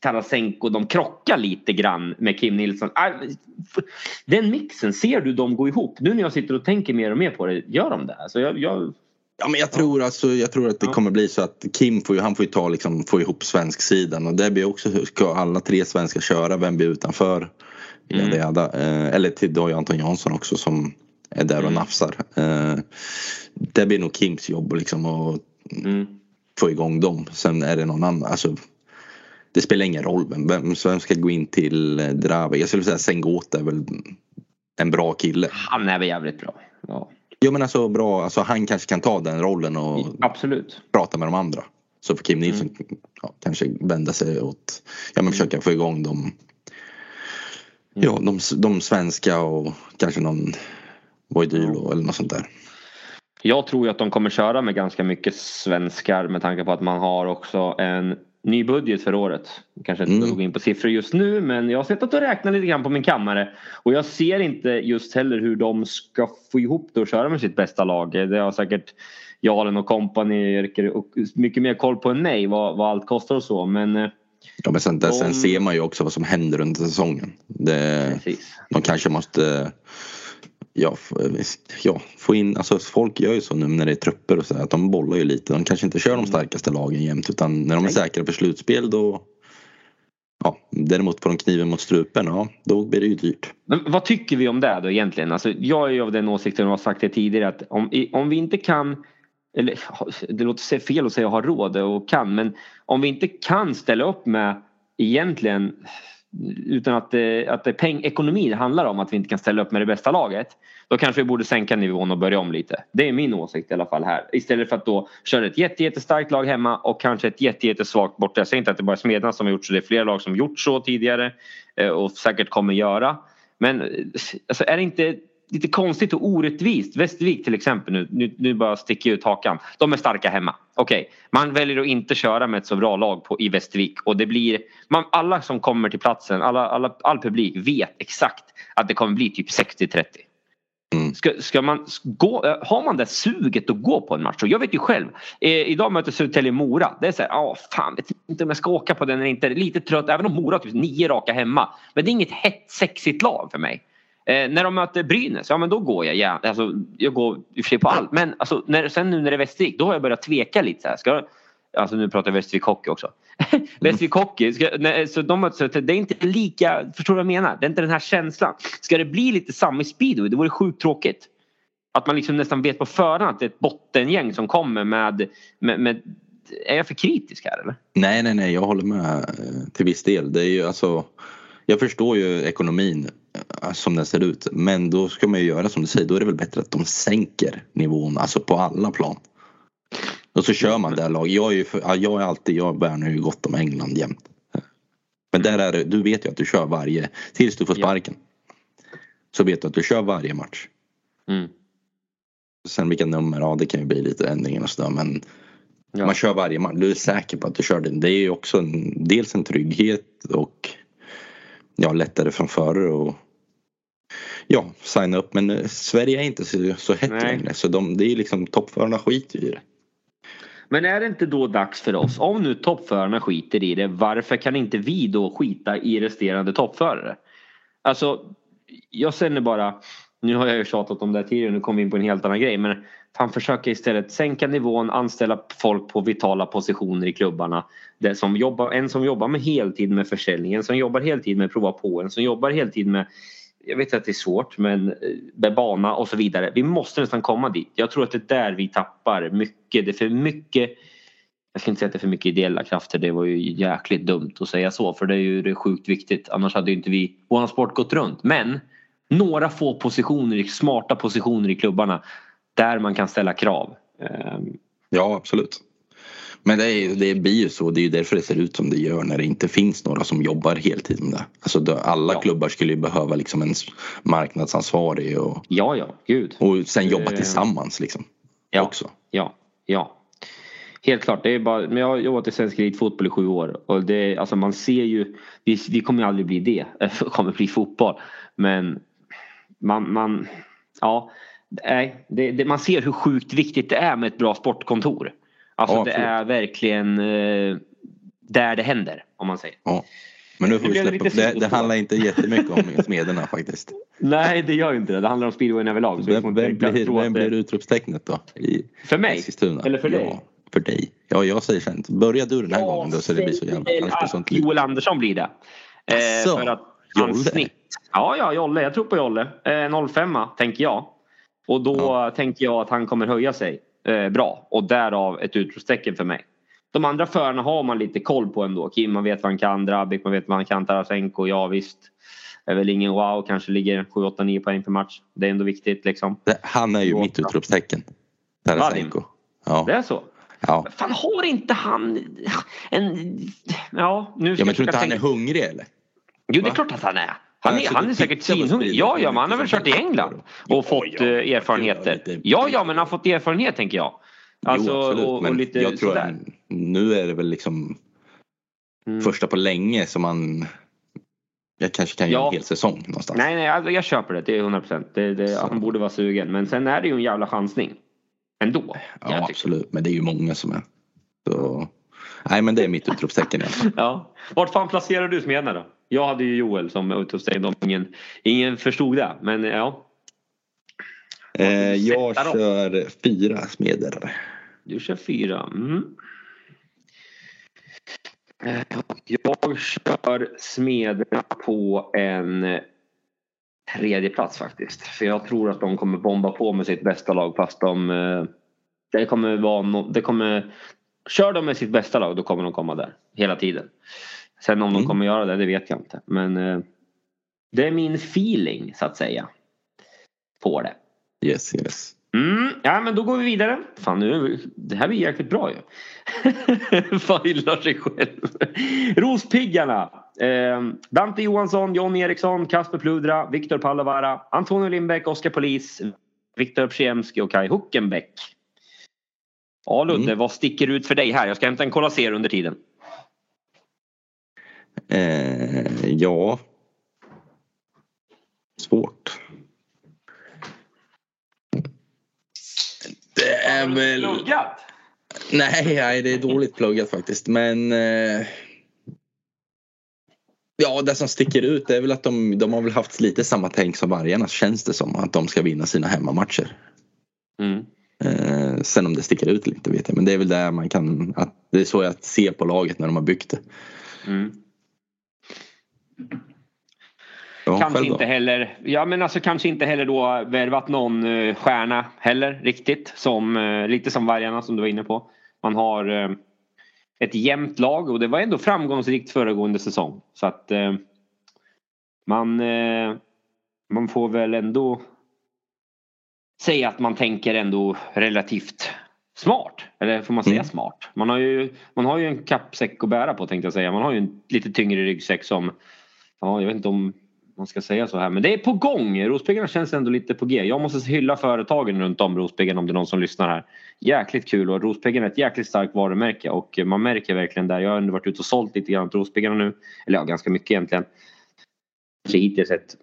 Tarasenko de krockar lite grann med Kim Nilsson. Den mixen, ser du dem gå ihop? Nu när jag sitter och tänker mer och mer på det, gör de det? Alltså jag, jag Ja men jag tror, alltså, jag tror att det kommer bli så att Kim får ju, han får ju ta liksom, få ihop svensk sidan och det blir också, ska alla tre svenskar köra, vem blir utanför? Mm. Jada, jada. Eh, eller till då Anton Jansson också som är där och mm. nafsar. Eh, det blir nog Kims jobb liksom att mm. få igång dem. Sen är det någon annan, alltså det spelar ingen roll vem, vem som ska gå in till eh, Drave. Jag skulle säga Sengota är väl en bra kille. Han är väl jävligt bra. Ja. Jo men alltså bra, alltså han kanske kan ta den rollen och Absolut. prata med de andra. Så får Kim Nilsson mm. ja, kanske vända sig åt, ja men försöka få igång dem. Mm. Ja, de, de svenska och kanske någon Voidylo mm. eller något sånt där. Jag tror ju att de kommer köra med ganska mycket svenskar med tanke på att man har också en ny budget för året. Kanske inte mm. gå in på siffror just nu men jag har sett att du räknar lite grann på min kammare. Och jag ser inte just heller hur de ska få ihop det och köra med sitt bästa lag. Det har säkert Jalen och kompani mycket mer koll på än mig vad, vad allt kostar och så men eh, Ja men sen, de... sen ser man ju också vad som händer under säsongen. Det, Precis. de kanske måste ja, ja, få in, alltså folk gör ju så nu när det är trupper och så att de bollar ju lite. De kanske inte kör de mm. starkaste lagen jämt utan när de är säkra för slutspel då Ja, däremot på de kniven mot strupen, ja då blir det ju dyrt. Men vad tycker vi om det då egentligen? Alltså, jag är ju av den åsikten och har sagt det tidigare att om, om vi inte kan eller det låter fel att säga ha råd och kan men om vi inte kan ställa upp med egentligen utan att, det, att det peng, ekonomin handlar om att vi inte kan ställa upp med det bästa laget. Då kanske vi borde sänka nivån och börja om lite. Det är min åsikt i alla fall här. Istället för att då köra ett jätte, jättestarkt lag hemma och kanske ett jätte, jättesvagt borta. Jag säger inte att det bara är Smedjan som har gjort så. Det är flera lag som gjort så tidigare eh, och säkert kommer göra. Men alltså, är det inte lite konstigt och orättvist. Västervik till exempel nu, nu, nu bara sticker jag ut hakan. De är starka hemma. Okej, okay. man väljer att inte köra med ett så bra lag på, i Västervik och det blir man, alla som kommer till platsen, alla, alla, all publik vet exakt att det kommer bli typ 60-30. Mm. Ska, ska, man gå, har man det suget att gå på en match? Och jag vet ju själv. Eh, idag möter Södertälje Mora. Det är så här, ah, fan vet inte om jag ska åka på den eller inte. Lite trött, även om Mora har typ nio raka hemma. Men det är inget hett, sexigt lag för mig. Eh, när de möter Brynäs, ja men då går jag gärna. Alltså, jag går i och för sig på allt. Men alltså, när, sen nu när det är Västervik, då har jag börjat tveka lite. Så här. Ska, alltså nu pratar jag Västervik Hockey också. Mm. Västervik Hockey, ska, nej, så de möter, det är inte lika, förstår du vad jag menar? Det är inte den här känslan. Ska det bli lite samma i speedway, det vore sjukt tråkigt. Att man liksom nästan vet på förhand att det är ett bottengäng som kommer med, med, med är jag för kritisk här eller? Nej, nej, nej, jag håller med eh, till viss del. Det är ju alltså jag förstår ju ekonomin eh, som den ser ut men då ska man ju göra som du säger, då är det väl bättre att de sänker nivån, alltså på alla plan. Och så kör man det lag. Jag är ju för, jag är alltid, jag värnar ju gott om England jämt. Men där är det, du vet ju att du kör varje, tills du får sparken. Så vet du att du kör varje match. Mm. Sen vilka nummer, ja det kan ju bli lite ändringar och sådär men ja. man kör varje match. Du är säker på att du kör den. Det är ju också en, dels en trygghet och ja, lättare från förr och ja, signa upp. Men eh, Sverige är inte så, så hett längre så de, det är liksom toppförarna skiter i det. Men är det inte då dags för oss, om nu toppförarna skiter i det, varför kan inte vi då skita i resterande toppförare? Alltså, jag känner bara, nu har jag ju tjatat om det här tidigare, nu kommer vi in på en helt annan grej, men han försöker istället sänka nivån, anställa folk på vitala positioner i klubbarna. Det som jobbar, en som jobbar med heltid med försäljningen, som jobbar heltid med prova på, en som jobbar heltid med jag vet att det är svårt men eh, med bana och så vidare. Vi måste nästan komma dit. Jag tror att det är där vi tappar mycket. Det är för mycket jag ska inte säga att det är för mycket ideella krafter. Det var ju jäkligt dumt att säga så för det är ju det är sjukt viktigt. Annars hade ju inte vi, våran sport gått runt. Men några få positioner, smarta positioner i klubbarna där man kan ställa krav. Ehm, ja, absolut. Men det, är, det blir ju så, det är ju därför det ser ut som det gör när det inte finns några som jobbar heltid med det. Alltså alla ja. klubbar skulle ju behöva liksom en marknadsansvarig och, ja, ja, gud. och sen jobba uh, tillsammans liksom. Ja, också. ja, ja. Helt klart, det är bara, men jag har jobbat i svensk elitfotboll i sju år och det, alltså man ser ju, vi, vi kommer ju aldrig bli det, kommer bli fotboll. Men man, man ja, nej, det, det, man ser hur sjukt viktigt det är med ett bra sportkontor. Alltså ja, det är verkligen eh, där det händer om man säger. Ja. Men nu får vi släppa det, det handlar inte jättemycket om smederna faktiskt. Nej det gör ju inte det. Det handlar om speedwayen överlag. Så vem, vem, blir, vem blir utropstecknet då? I för mig? Eskilstuna? Eller för dig? Ja, för dig. Ja jag säger sen. Börja du den här gången då så det blir så jävla Joel Andersson blir det. Eh, för att hans snitt. Ja, ja, Jolle. Jag tror på Jolle. Eh, 05 tänker jag. Och då ja. tänker jag att han kommer höja sig eh, bra och därav ett utropstecken för mig. De andra förarna har man lite koll på ändå. Kim man vet vad han kan, Drabik man vet vad han kan, Tarasenko, ja visst. Är väl ingen wow, kanske ligger 7, 8, 9 poäng per match. Det är ändå viktigt liksom. Han är ju mitt utropstecken. Tarasenko. Ja. Det är så? Ja. Fan har inte han en... Ja, nu ska ja, men tror du inte han är hungrig eller? Jo det är klart att han är. Han är, han är säkert svinhungrig. Ja, ja, men han har väl kört i England och fått eh, erfarenheter. Ja, ja, men han har fått erfarenhet tänker jag. Alltså, jo, absolut, och, och lite jag tror sådär. nu är det väl liksom Mm. första på länge som man jag kanske kan göra Ja. en hel säsong någonstans. Nej, nej, alltså jag köper det. Det är 100 procent. Han borde vara sugen. Men sen är det ju en jävla chansning. Ändå. ja, jag absolut. Men det är ju många som är. Så, nej, men det är mitt utropstecken. i alla. Ja. Vart fan placerar du Smedna då? Jag hade ju Joel som utropstecken om ingen, ingen förstod det. Men ja, Eh, jag dem. kör fyra smeder. du kör fyra. Mm. Eh, Jag kör Smedna på en eh, tredje plats faktiskt. För jag tror att de kommer bomba på med sitt bästa lag fast de... eh, Det kommer vara no, det kommer, Kör de med sitt bästa lag då kommer de komma där hela tiden. Sen om de Mm. kommer göra det, det vet jag inte. Men eh, det är min feeling så att säga. På det. Yes, yes. Mm, ja men då går vi vidare. Fan nu, det här blir jäkligt bra ju. Fan hyllar sig själv. Rospiggarna. Eh, Dante Johansson, John Eriksson, Kasper Pludra, Viktor Pallovara, Antonio Lindbäck, Oskar Polis, Viktor Psiemski och Kai Huckenbäck. Ja Ludde, Mm. vad sticker ut för dig här? Jag ska hämta en Cola Zero under tiden. Eh, ja. Svårt. Det är väl... Pluggat? Nej, nej, det är dåligt pluggat faktiskt. Men eh, ja, det som sticker ut är väl att de, de har väl haft lite samma tänk som Vargarna känns det som. Att de ska vinna sina hemmamatcher. Mm. Eh, sen om det sticker ut inte vet jag. Men det är väl där man kan, att det är så jag ser på laget när de har byggt det. Mm. Ja, Kanske inte heller, ja men alltså kanske inte heller då värvat någon eh, stjärna heller riktigt. Som, eh, lite som Vargarna som du var inne på. Man har eh, ett jämnt lag och det var ändå framgångsrikt föregående säsong. Så att man, man får väl ändå säga att man tänker ändå relativt smart. Eller får man säga Mm. smart? Man har, ju, man har ju en kappsäck att bära på tänkte jag säga. Man har ju en lite tyngre ryggsäck som Ja, jag vet inte om man ska säga så här. Men det är på gång. Rospiggarna känns ändå lite på G. Jag måste hylla företagen runt om Rospiggarna om det är någon som lyssnar här. Jäkligt kul och Rospiggarna är ett jäkligt starkt varumärke och man märker verkligen där. Jag har ändå varit ute och sålt lite grann till Rospiggarna nu. Eller ja, ganska mycket egentligen. Så hittills ett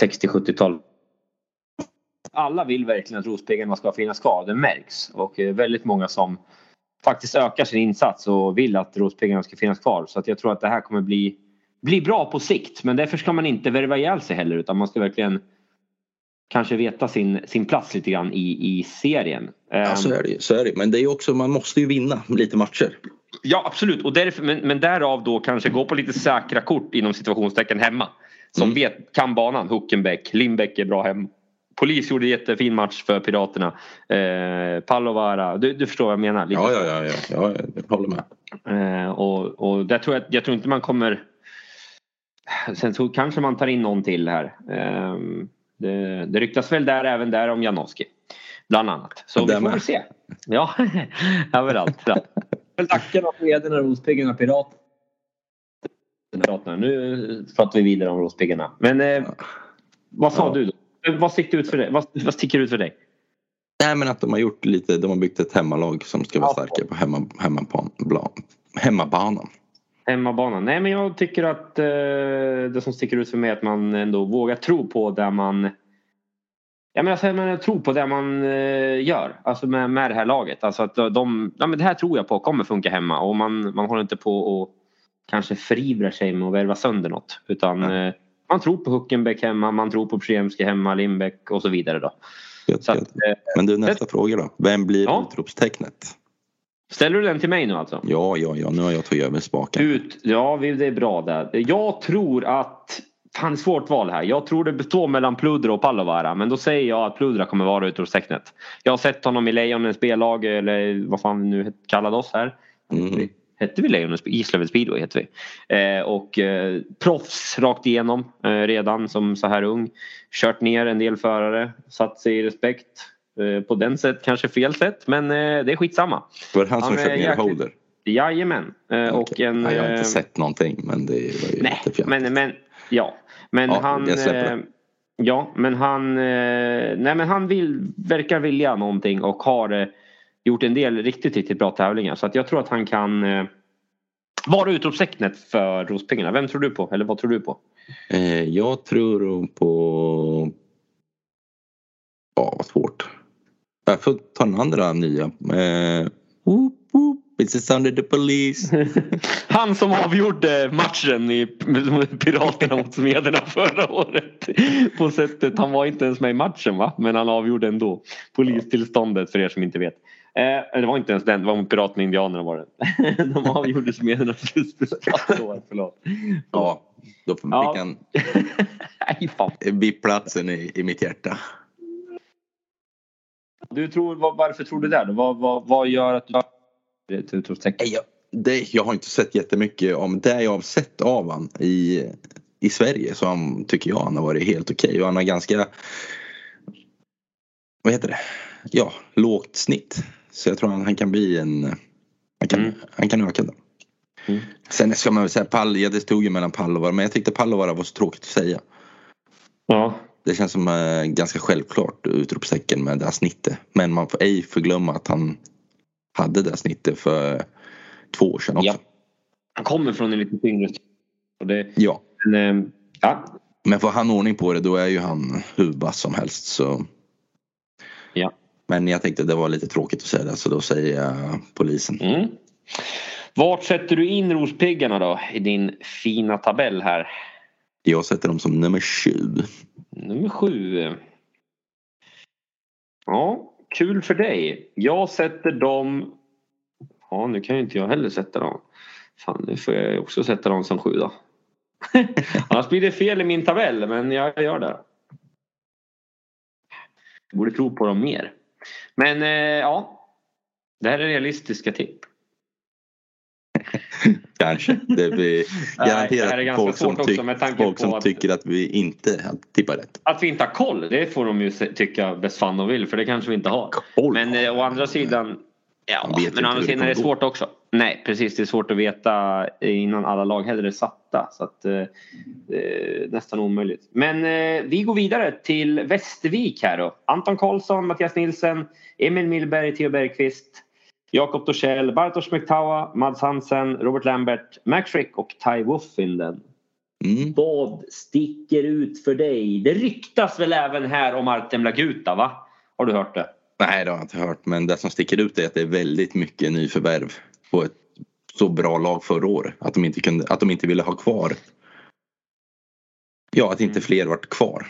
60-70-tal. Alla vill verkligen att Rospiggarna ska finnas kvar. Det märks. Och eh, väldigt många som faktiskt ökar sin insats och vill att Rospiggarna ska finnas kvar. Så att jag tror att det här kommer bli bli bra på sikt. Men därför ska man inte värva ihjäl sig heller utan man ska verkligen kanske veta sin, sin plats lite grann i, i serien. Ja, Ehm, så är det. Så är det. Men det är också, man måste ju vinna lite matcher. Ja absolut, och därför, men, men därav då kanske gå på lite säkra kort inom situationstecken hemma. Som Mm. vet, kan banan, Huckenbäck, Lindbäck är bra hem. Polis gjorde jättefin match för Piraterna. Eh, Pallovara, du, du förstår vad jag menar? Lite ja, ja, ja, ja jag håller med. Eh, och, och där tror jag, jag tror inte man kommer... Sen så kanske man tar in någon till här. Eh, det, det ryktas väl där även där om Janowski. Bland annat. Så vi får väl se. Ja, överallt. Tackarna, Frederna, Rospiggarna, Piraterna. Piraterna. Nu pratar vi vidare om Rospiggarna. Men eh, vad sa Ja. du då? Vad sticker ut för dig? Vad, vad sticker ut för dig? Nej men att de har gjort lite, de har byggt ett hemmalag som ska vara Ja. starka på hemma, hemmaplan, bla- hemmabanan. Hemmabanan. Nej men jag tycker att eh, det som sticker ut för mig är att man ändå vågar tro på det man Ja, men säger man tror på det man eh, gör. Alltså med, med det här laget. Alltså att de, ja, men det här tror jag på kommer funka hemma. Och man, man håller inte på och kanske förivrar sig med att värva sönder något. Utan eh, man tror på Huckenbäck hemma, man tror på Przyjemski hemma, Lindbäck och så vidare. Då. Gött, Så att, gött. eh, Men du nästa fråga då. Vem blir Ja. utropstecknet? Ställer du den till mig nu alltså? Ja, ja, ja, nu har jag tagit över spaken. Ut, ja vi- det är bra där. Jag tror att, fan det är svårt val här. Jag tror det består mellan Pludra och Pallovara. Men då säger jag att Pludra kommer vara utropstecknet. Jag har sett honom i Lejonens B-lag eller vad fan vi nu kallade oss här. Mm. Hette vi Lejonens Gislaved speedway hette vi. Eh, och eh, proffs rakt igenom eh, redan som så här ung. Kört ner en del förare, satt sig i respekt. Eh, på den sätt, kanske fel sätt men eh, det är skitsamma. Var det han som köpte ner jäkligt- Holder? Jajamän. Eh, och en, Nej, jag har inte sett någonting men det var ju Nej, men, men ja. Men Ja, han... Ja, men han... Nej, men han vill, verkar vilja någonting och har gjort en del riktigt, riktigt bra tävlingar. Så att jag tror att han kan... eh, Var utropstecknet för Rospiggarna? Vem tror du på? Eller vad tror du på? Jag tror på... Ja, vad svårt. Jag får ta den andra nya. Eh, whoop, whoop, it's of the police. Han som avgjorde matchen i Piraterna mot Smederna förra året. På sättet, han var inte ens med i matchen va? Men han avgjorde ändå. Polistillståndet för er som inte vet. Eh, det var inte ens den, det var mot Piraterna och Indianerna var det. De avgjorde Smederna Förlåt. Ja, då fick Ja. han. VIP-platsen i, i mitt hjärta. Du tror, varför tror du det? Då? Vad, vad, vad gör att du det är ett utropstecken? Nej, Jag, det, jag har inte sett jättemycket om det jag har sett av han i, i Sverige så han, tycker jag han har varit helt okej och han har ganska vad heter det? Ja, lågt snitt. Så jag tror han, han kan bli en han kan, Mm. han kan öka det. Mm. Sen ska man väl säga Pall, ja, det stod ju mellan Pallovara men jag tyckte Pallovara var så tråkigt att säga. Ja. Det känns som eh, ganska självklart utropstecken med det här snittet. Men man får ej förglömma att han hade det här snittet för två år sedan också. Ja. Han kommer från en lite tyngre det, ja. men, eh, ja. Men får han ordning på det då är ju han hur vass som helst. Så. Ja. Men jag tänkte det var lite tråkigt att säga det så då säger jag polisen. Mm. Vart sätter du in Rospiggarna då i din fina tabell här? Jag sätter dem som nummer sju. Nummer sju. Ja, kul för dig. Jag sätter dem... Ja, nu kan ju inte jag heller sätta dem. Fan, nu får jag också sätta dem som sju då. Annars blir det fel i min tabell, men jag gör det. Jag borde tro på dem mer. Men eh, ja, det här är realistiska tipp. Kanske. Det blir Nej, det garanterat folk som, tyck, folk som att- tycker att vi inte tippar rätt. Att vi inte har koll, det får de ju tycka bäst fan de vill, för det kanske vi inte har. Koll. Men eh, å andra sidan, ja, men å andra sidan är det gå. svårt också. Nej, precis. Det är svårt att veta innan alla lag heller är satta. Så att, eh, eh, nästan omöjligt. Men eh, vi går vidare till Västervik här då. Anton Karlsson, Mattias Nilsen, Emil Millberg, Theo Bergqvist, Jakob Torssell, Bartosz Mektawa, Mads Hansen, Robert Lambert, Max Frick och Ty Woffinden. Mm. Vad sticker ut för dig? Det ryktas väl även här om Artem Laguta, va? Har du hört det? Nej det har jag inte hört men det som sticker ut är att det är väldigt mycket nyförvärv på ett så bra lag förra året. Att de inte, kunde, att de inte ville ha kvar. Ja att inte Mm. fler vart kvar.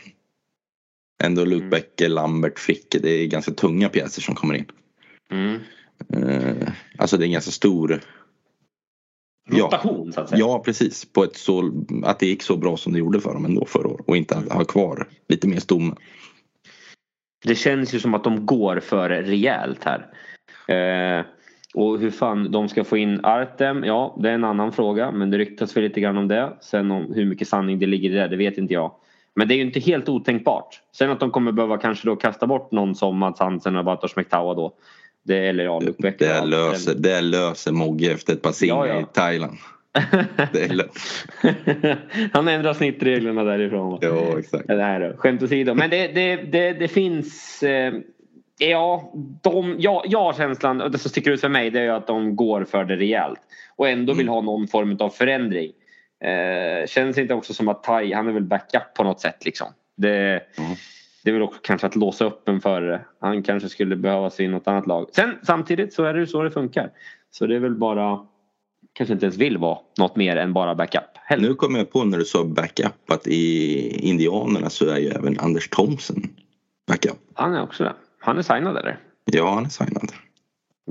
Ändå Luke Mm. Becker, Lambert, Fricke. Det är ganska tunga pjäser som kommer in. Mm. Eh, alltså det är en ganska stor. Ja, Rotation så att säga. ja precis. På ett så, att det gick så bra som det gjorde för dem ändå förra året. Och inte att ha kvar lite mer stomme. Det känns ju som att de går för rejält här. Eh, och hur fan de ska få in Artem, ja det är en annan fråga. Men det ryktas väl lite grann om det. Sen om hur mycket sanning det ligger i det, det vet inte jag. Men det är ju inte helt otänkbart. Sen att de kommer behöva kanske då kasta bort någon som Mats Hansen och Bartosz Mektawa då. Det, eller ja, Luke Becker. Det löser, det löser Mogge efter ett par Ja, ja. i Thailand. Det. Han ändrar snittreglerna därifrån. Ja, exakt. Nej då, skämt åsido. Men det, det, det, det finns... Eh, ja, de, ja, jag har känslan, och det som sticker ut för mig det är att de går för det rejält. Och ändå vill Mm. ha någon form av förändring. Eh, känns inte också som att Tai, han är väl backup på något sätt liksom. Det, Mm. Det är väl också kanske att låsa upp en förare. Han kanske skulle behöva se in något annat lag. Sen samtidigt så är det ju så det funkar. Så det är väl bara kanske inte ens vill vara något mer än bara backup. Heller. Nu kom jag på när du sa backup att i Indianerna så är ju även Anders Thomsen backup. Han är också det. Han är signad eller? Ja, han är signad.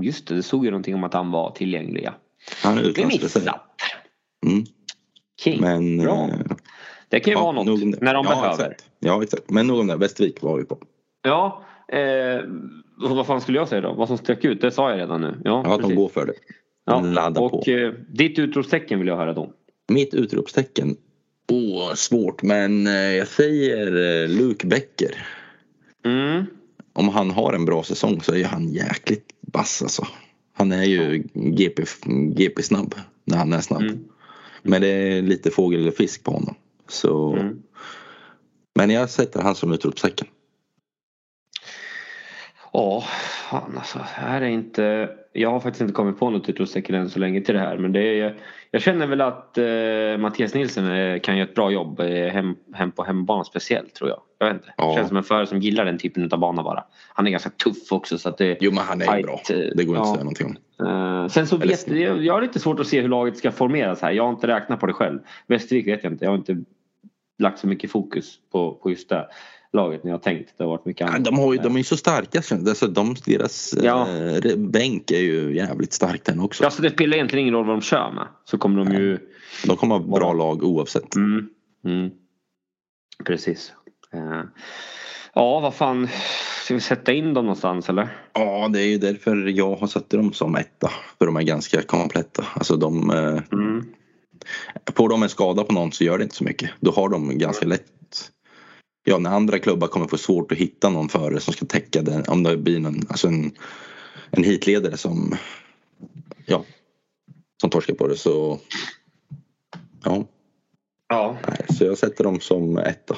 Just det, det såg ju någonting om att han var tillgänglig. Han är Det är utlandsreserv. Mm. King. Men... Bra. eh, Det kan ju ja, vara något när de ja, behöver. Exakt. Ja, exakt. Men nog om det. Västervik var vi på. Ja, eh, vad fan skulle jag säga då? Vad som stack ut, det sa jag redan nu. Ja, Ja, de går för det. ja. ladda Och på. eh, ditt utropstecken vill jag höra då. Mitt utropstecken. Åh, svårt. Men eh, jag säger eh, Luke Becker. Mm. Om han har en bra säsong så är han jäkligt vass alltså. Han är ju GP, GP när han är snabb. Mm. Men det är lite fågel eller fisk på honom. Så. Mm. Men jag sätter han som utropstecken. Ja, fan alltså. Här är inte... Jag har faktiskt inte kommit på något utropstecken än så länge till det här. Men det är, jag känner väl att eh, Mattias Nilsson eh, kan göra ett bra jobb eh, hem, hem på hemmabana speciellt tror jag. Jag vet inte. Ja. Känns som en förare som gillar den typen av bana bara. Han är ganska tuff också så att det... Jo men han är ju bra. Tight, eh, Det går inte ja. att säga någonting om. Eh, sen så vet jag, jag har lite svårt att se hur laget ska formeras här. Jag har inte räknat på det själv. Västervik vet jag inte. Jag har inte lagt så mycket fokus på, på just det laget när jag tänkt. Det har varit mycket Ja, annat. de, har ju, de är ju så starka. Alltså, de, deras Ja. eh, bänk är ju jävligt stark den också. Alltså det spelar egentligen ingen roll vad de kör med. Så kommer de ju... De kommer ha bra lag oavsett. Mm, mm. Precis. Eh, ja, vad fan. Ska vi sätta in dem någonstans eller? Ja, det är ju därför jag har satt dem som etta. För de är ganska kompletta. Alltså de, eh, Mm. får de en skada på någon så gör det inte så mycket. Då har de ganska lätt. Ja, när andra klubbar kommer få svårt att hitta någon förare som ska täcka den. Om det blir någon, alltså en, en hitledare som, ja, som torskar på det så. Ja, Ja. nej, så jag sätter dem som etta.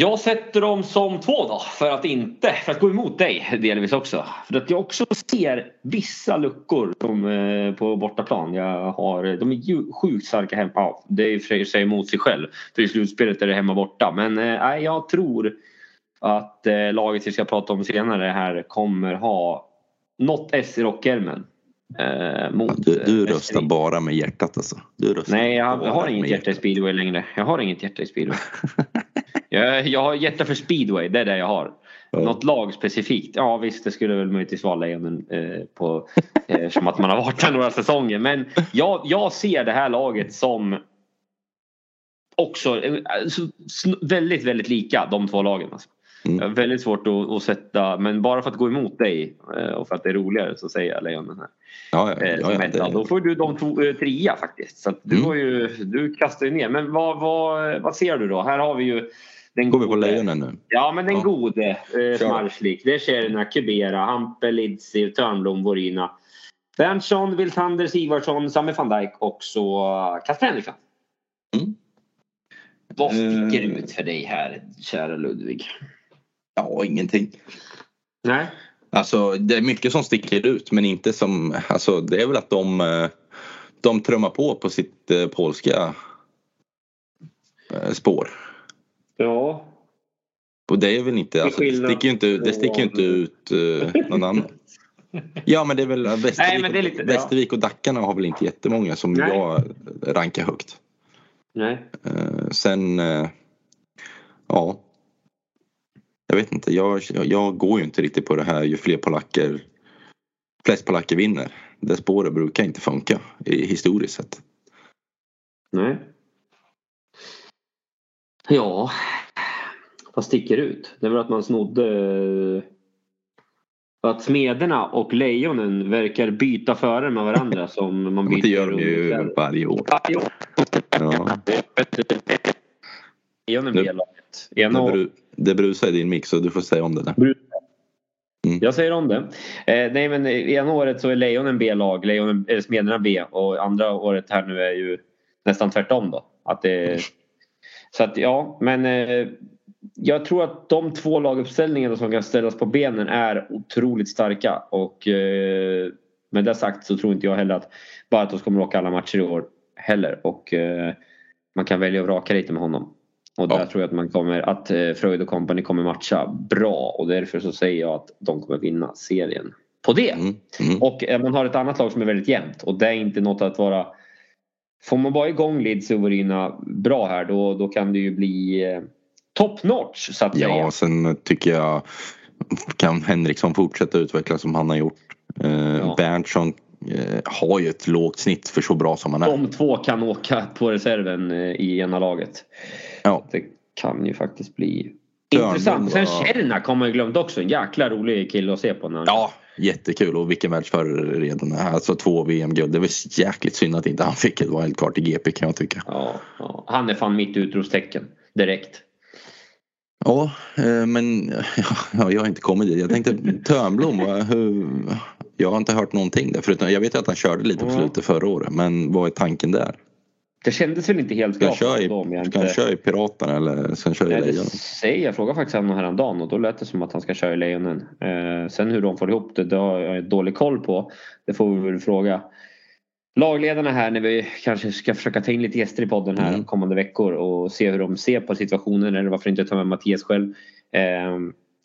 Jag sätter dem som två då. För att inte, för att gå emot dig delvis också. För att jag också ser vissa luckor som, eh, på bortaplan. Jag har, de är ju sjukt starka hemma. Ja, det är i och för sig emot sig själv. För i slutspelet är det hemma borta. Men eh, jag tror att eh, laget vi ska prata om senare här kommer ha något S i rockärmen. Eh, mot, Ja, du, du eh, röstar bara med hjärtat alltså. Du röstar Nej, jag, jag har inget hjärta i speedway längre. Jag har inget hjärta i speedway. jag, jag har hjärta för speedway, det är det jag har. Ja. Något lag specifikt? Ja visst, det skulle väl möjligtvis vara Lejonen eh, på, eh, som att man har varit där några säsonger. Men jag, jag ser det här laget som också eh, alltså, väldigt, väldigt lika de två lagen. Alltså. Mm. Har Väldigt svårt att, att sätta, men bara för att gå emot dig eh, och för att det är roligare så säger jag Lejonen här. Ja, ja, Eh, ja, ja, det, Då får du de två, eh, trea faktiskt. Så att du, Mm. ju, du kastar ju ner. Men vad, vad, vad ser du då? Här har vi ju den går vi på gode- Lejonen nu? Ja men den Ja. gode eh, Smarslik. Det är Tjerna, Kubera, Hampe, Lidsi, Törnblom, Vorina. Berntsson, Wiltander, Sigvardsson, Sami van Dijk och så Kasper Henriksson. Mm. Vad sticker Eh. ut för dig här kära Ludvig? Ja, ingenting. Nej. Alltså det är mycket som sticker ut men inte som, alltså det är väl att de, eh, de trummar på på sitt eh, polska eh, spår. Ja. Och det är väl inte, alltså, det sticker ju inte, det sticker inte ut någon annan. Ja men det är väl Västervik, Nej, men det är lite- Västervik och Dackarna har väl inte jättemånga som Nej. jag rankar högt. Nej. Sen, ja. Jag vet inte, jag, jag, går ju inte riktigt på det här ju fler polacker, flest polacker vinner. Det spåret brukar inte funka i, historiskt sett. Nej. Ja. Vad sticker ut? Det väl att man snodde... Att Smederna och Lejonen verkar byta före med varandra som man Men byter det gör de ju varje år. Varje år. Ja. Lejonen Nu- B-laget. Det, Ena år- bru, det brusar i din mix så du får säga om det där. Mm. Jag säger om det. Eh, nej men ena året så är Lejonen B-lag, Lejonen, eh, Smederna B och andra året här nu är ju nästan tvärtom då. Att det, så att ja, men eh, jag tror att de två laguppställningarna som kan ställas på benen är otroligt starka och eh, med det sagt så tror inte jag heller att Bartos kommer åka alla matcher i år heller och eh, man kan välja att vraka lite med honom. Och där Ja. tror jag att man kommer att eh, Freud och company kommer matcha bra och därför så säger jag att de kommer vinna serien på det. Mm. Mm. Och eh, man har ett annat lag som är väldigt jämnt och det är inte något att vara Får man bara igång Leeds och Vorina bra här då, då kan det ju bli eh, top notch så att säga. Ja, sen tycker jag kan Henriksson fortsätta utvecklas som han har gjort. Eh, Ja. Berntsson har ju ett lågt snitt för så bra som han är. De två kan åka på reserven i ena laget. Ja. Det kan ju faktiskt bli Törnblom intressant. Sen Cernak har man ju glömt också. En jäkla rolig kille att se på. När han... Ja, jättekul och vilken världsförare redan. Alltså två VM-guld. Det var jäkligt synd att inte han fick ett wildcard i GP kan jag tycka. Ja, ja. Han är fan mitt utropstecken. Direkt. Ja, eh, men ja, jag har inte kommit dit. Jag tänkte Törnblom, jag har inte hört någonting där förutom jag vet att han körde lite på slutet förra året men vad är tanken där? Det kändes väl inte helt Ska klart köra i, då om jag ska han köra i Piraterna eller ska han köra i Nej, Lejonen? säger jag. frågade faktiskt honom häromdagen och då lät det som att han ska köra i Lejonen. Eh, sen hur de får ihop det, det har jag dålig koll på. Det får vi väl fråga lagledarna här när vi kanske ska försöka ta in lite gäster i podden här Mm. kommande veckor och se hur de ser på situationen eller varför inte ta med Mattias själv. Eh,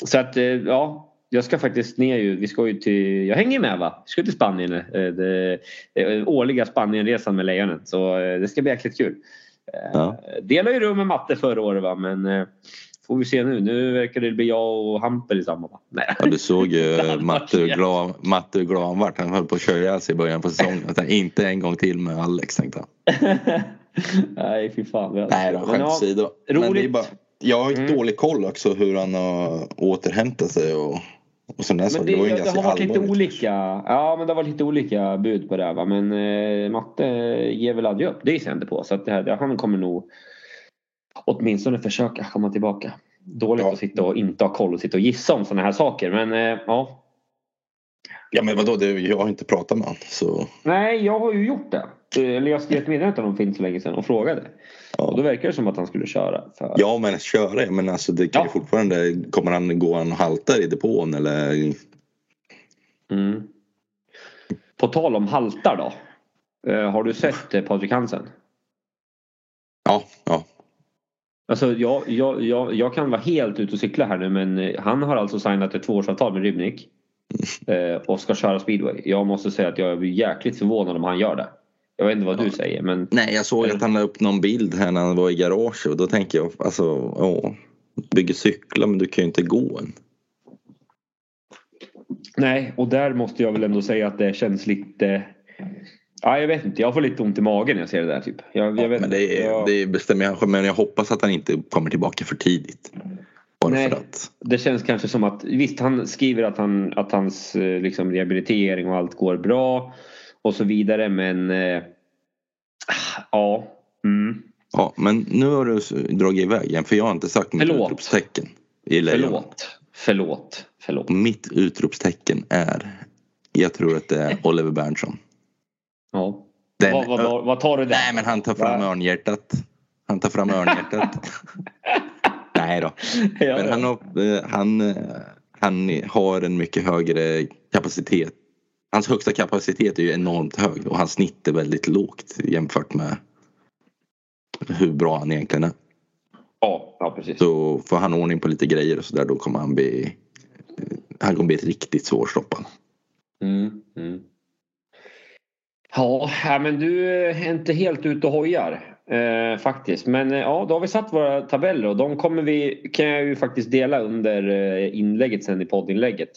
så att eh, ja, jag ska faktiskt ner ju. Vi ska ju till, jag hänger med va? Vi ska till Spanien. Eh, det, det, årliga Spanienresan med Lejonen. Så eh, det ska bli jäkligt kul. Eh, Ja. Delade ju rum med matte förra året va men eh, får vi se nu. Nu verkar det bli jag och Hampel i samma va? Nej. Ja, du såg ju Matte hur glad, Matte hur glad han vart. Han höll på att köra ihjäl sig i början på säsongen. Jag tänkte, inte en gång till med Alex tänkte han. Nej fy fan. Nej då, skämt åsido. Men det är roligt. bara, jag har ju Mm. dålig koll också hur han har återhämtat sig och, och sådana saker. det, Det var ju det har varit lite olika. Ja men det har varit lite olika bud på det här va. Men eh, Matte ger väl aldrig upp. Det ser jag inte på. Så att det här, han kommer nog åtminstone försöka komma tillbaka. Dåligt Ja. att sitta och inte ha koll och sitta och gissa om sådana här saker. Men eh, ja. Ja men vadå, det, jag har inte pratat med honom. Så Nej jag har ju gjort det. Eh, Eller jag skrev ett meddelande till honom för inte så länge sedan och frågade. Och då ja. verkar det som att han skulle köra. För... ja men köra, men alltså det kan ju Ja. fortfarande, kommer han gå han och haltar i depån eller? Mm. På tal om haltar då. Eh, har du sett eh, Patrik Hansen? Ja, ja. Alltså jag, jag, jag, jag kan vara helt ute och cykla här nu men han har alltså signat ett tvåårsavtal med Rybnik. Eh, och ska köra speedway. Jag måste säga att jag blir jäkligt förvånad om han gör det. Jag vet inte vad du säger men Nej jag såg att han la upp någon bild här när han var i garaget och då tänker jag alltså, ja. Bygger cyklar men du kan ju inte gå än. nej och där måste jag väl ändå säga att det känns lite Ja, jag vet inte. Jag får lite ont i magen när jag ser det där. Typ. Jag, jag vet men det, är, jag, det bestämmer jag Men jag hoppas att han inte kommer tillbaka för tidigt. Bara Nej. för att. det känns kanske som att visst han skriver att, han, att hans eh, liksom, rehabilitering och allt går bra och så vidare men eh, ja. Mm. Ja men nu har du dragit iväg igen för jag har inte sagt mitt Förlåt. utropstecken. I. Förlåt. Förlåt. Förlåt. Mitt utropstecken är. Jag tror att det är Oliver Berntsson. Ja. Den- vad, vad, vad, vad tar du där? Nej men han tar fram Va? örnhjärtat. Han tar fram örnhjärtat. Nej då. ja, Men han har, eh, han, eh, han har en mycket högre kapacitet. Hans högsta kapacitet är ju enormt hög och hans snitt är väldigt lågt jämfört med hur bra han egentligen är. ja, ja, precis. Så får han ordning på lite grejer och sådär då kommer han bli han kommer bli ett riktigt svårstoppad. Mm, mm. Ja, ja, men du är inte helt ute och hojar eh, faktiskt. Men eh, ja, då har vi satt våra tabeller och de kommer vi, kan jag ju faktiskt dela under eh, inlägget sen i poddinlägget.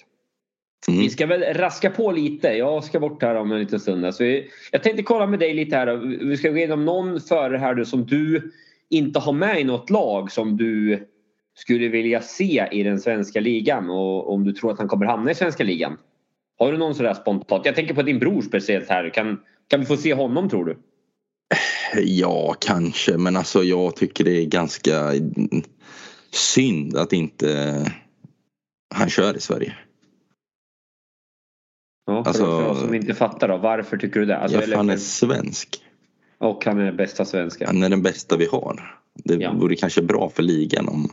Mm. Vi ska väl raska på lite. Jag ska bort här om en liten stund. Så vi, jag tänkte kolla med dig lite här. Vi ska gå igenom någon förare här som du inte har med i något lag som du skulle vilja se i den svenska ligan och om du tror att han kommer hamna i svenska ligan. Har du någon sådär spontant? Jag tänker på din bror speciellt här. Kan, kan vi få se honom tror du? Ja, kanske. Men alltså jag tycker det är ganska synd att inte han kör i Sverige. Ja, för, Alltså- för oss som inte fattar då. Varför tycker du det? Alltså, ja, för han är svensk. Och han är bästa svenska. Han är den bästa vi har. Det Ja. vore kanske bra för ligan om...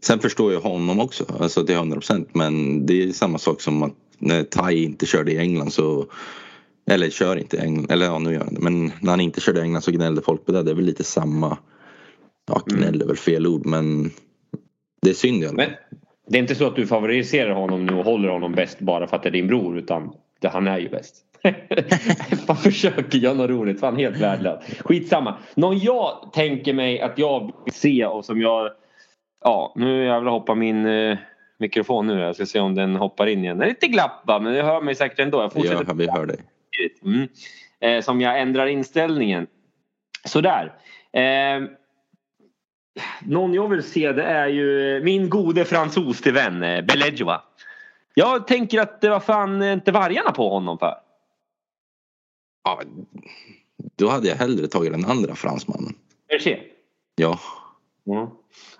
Sen förstår jag honom också, alltså till 100 procent. Men det är samma sak som att när Tai inte körde i England så... Eller kör inte England, eller ja nu gör han det. Men när han inte körde England så gnällde folk på det. Det är väl lite samma... Ja, gnäll är väl fel ord men... Det är synd i alla fall. Men det är inte så att du favoriserar honom nu och håller honom bäst bara för att det är din bror utan det, han är ju bäst. Fan försöker göra något roligt. Fan helt värdelöst. Skitsamma. Någon jag tänker mig att jag vill se och som jag... Ja, nu jävlar hoppar min eh, mikrofon nu. Jag ska se om den hoppar in igen. Den är lite glapp va? men det hör mig säkert ändå. Jag fortsätter. Ja, vi hör dig. Mm. Eh, som jag ändrar inställningen. Sådär. Eh, någon jag vill se det är ju min gode fransos till vän eh, Belejoa. Jag tänker att det var fan inte vargarna på honom för. Ja, då hade jag hellre tagit den andra fransmannen. Berger. Ja, Mm.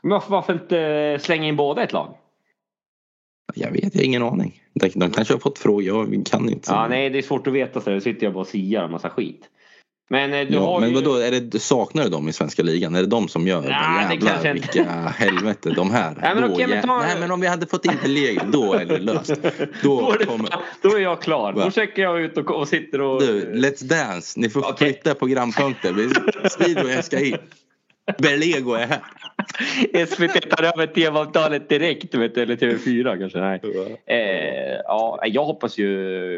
Men varför, varför inte slänga in båda i ett lag? jag vet, jag har ingen aning. De, kanske har fått frågor, jag kan inte. Ja, nej, det är svårt att veta så det sitter jag bara och siar en massa skit. Men eh, du Ja, har men ju... vadå, är det, saknar du dem i svenska ligan? Är det de som gör Nej, det Jävlar kanske inte. vilka helvete de här. Nej, men Då okej, men ta- Nej men om vi hade fått in Pellegrini då är det löst. Då, Då är, det, kommer... då är jag klar. Va? Då checkar jag ut och, och sitter och... Du, Let's Dance, ni får Okej. flytta programpunkter. Speedway ska in. Berlego är här. SVT tar över tv-avtalet direkt, vet du, eller TV4 kanske. Nej. Eh, ja, jag hoppas ju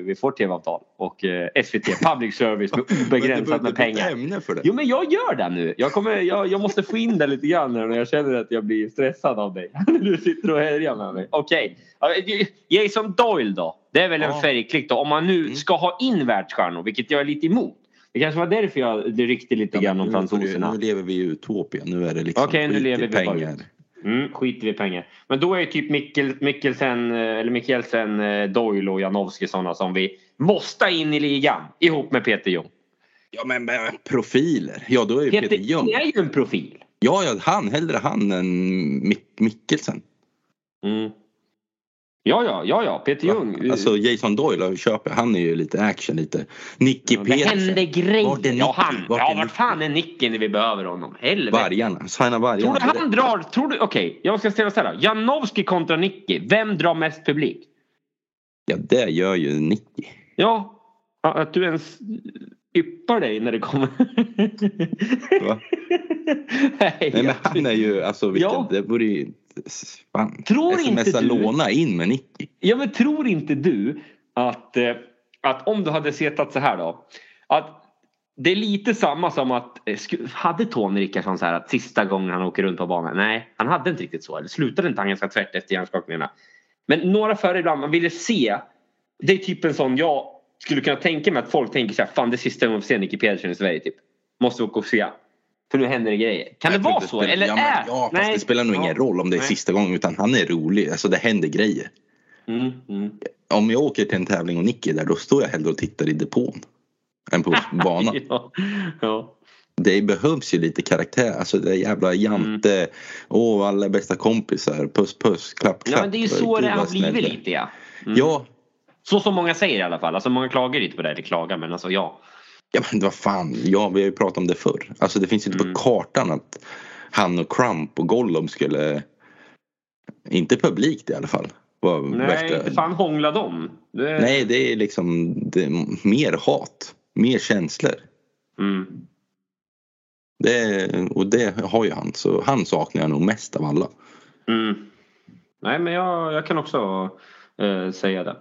vi får tv-avtal och eh, SVT, public service med obegränsat med pengar. ämne för det. Jo men jag gör det nu. Jag, kommer, jag, jag måste få in det lite grann när jag känner att jag blir stressad av dig. Du sitter och härjar med mig. Okej. Ja, Jason Doyle då? Det är väl en Ja. färgklick då. Om man nu Mm. ska ha in världsstjärnor, vilket jag är lite emot. Det kanske var därför jag ryckte lite grann om nu, fransoserna. nu lever vi i Utopia. Nu är det liksom Okej, nu skit i lever vi bara pengar. ut. Mm, skiter vi i pengar. Men då är ju typ Mikkel, Mikkelsen, eh, eller Mikkelsen, eh, Doyle och Janowski sådana som vi måste in i ligan ihop med Peter Jung. Ja men men profiler. Ja då är ju Peter, Peter. Jung är ju en profil. Ja, ja han. Hellre han än Mik- Mikkelsen. Mm. Ja, ja, ja, ja, Peter Jung. Alltså Jason Doyle jag köper. Han är ju lite action lite. Nicky Ja, det Petersen. händer grejer. Vart är Nicky? ja, han, Vart ja, vart fan är Nicky när vi behöver honom? Helvete. Vargarna. Signa Tror vargarna. du han drar, tror du, okej, jag ska ställa så här. Janowski kontra Nicky. Vem drar mest publik? Ja det gör ju Nicky. Ja, att du ens yppar dig när det kommer. Va? Nej, Nej men han är ju alltså vilken, Ja. det vore ju fan. Tror inte Smsa du- låna in med Nicky. Ja men tror inte du att, eh, att om du hade setat så här då. Att det är lite samma som att eh, hade Tony Rickardsson så här att sista gången han åker runt på banan. Nej, han hade inte riktigt så. Eller slutade inte han ganska tvärt efter hjärnskakningarna. Men några före ibland, man ville se. Det är typ en sån jag skulle kunna tänka mig att folk tänker så här. Fan det är sista gången vi får se Nicky Pedersen i Sverige typ. Måste åka och se. För nu händer det grejer. Kan det Jag tror vara så? spelar- Eller ja, men, är? ja fast det spelar nog ingen roll om det är Nej. sista gången utan han är rolig. Alltså det händer grejer. Mm, mm. Om jag åker till en tävling och Nicky är där då står jag hellre och tittar i depån. Än på banan. ja. ja. Det behövs ju lite karaktär. Alltså det jävla jante. Åh alla bästa kompisar. Puss puss. Klapp klapp. Ja men det är ju så det har blivit det lite ja. Mm. Ja. Så som många säger i alla fall. Alltså många klagar lite på det. Eller klagar men alltså ja. Ja men vad fan. Ja vi har ju pratat om det förr. Alltså det finns ju inte Mm. på kartan att han och Crump och Gollum skulle. Inte publikt i alla fall. Var Nej, värsta- inte fan hångla dem. Det... Nej det är liksom det är mer hat. Mer känslor. Mm. Det, och det har ju han. Så han saknar jag nog mest av alla. Mm. Nej men jag, jag kan också eh, säga det.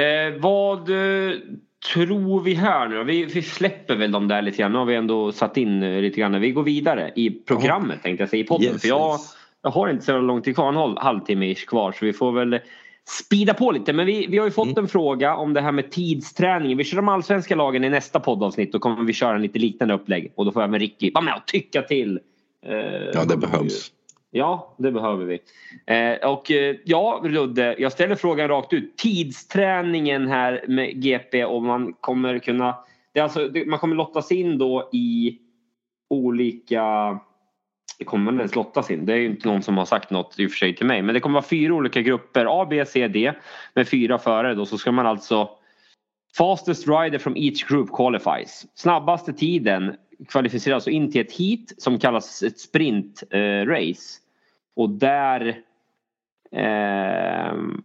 Eh, vad eh, tror vi här nu vi, vi släpper väl de där lite grann. Nu har vi ändå satt in eh, lite grann. Vi går vidare i programmet tänkte jag säga i podden. Yes, för jag, yes. jag har inte så lång tid kvar, en halv, halvtimme kvar så vi får väl speeda på lite. Men vi, vi har ju fått Mm. en fråga om det här med tidsträningen. Vi kör de allsvenska lagen i nästa poddavsnitt. Då kommer vi köra en lite liknande upplägg. Och då får även Ricky vara med och tycka till. Eh, Ja det behövs. Ja, det behöver vi. Eh, och eh, ja, Ludde, jag ställer frågan rakt ut. Tidsträningen här med GP och man kommer kunna... Det är alltså, det, man kommer lottas in då i olika... Det kommer man ens lottas in. Det är ju inte någon som har sagt något i och för sig till mig. Men det kommer vara fyra olika grupper. A, B, C, D. Med fyra förare då. Så ska man alltså... Fastest rider from each group qualifies. Snabbaste tiden kvalificeras alltså in till ett heat som kallas ett sprint eh, race. Och där ehm,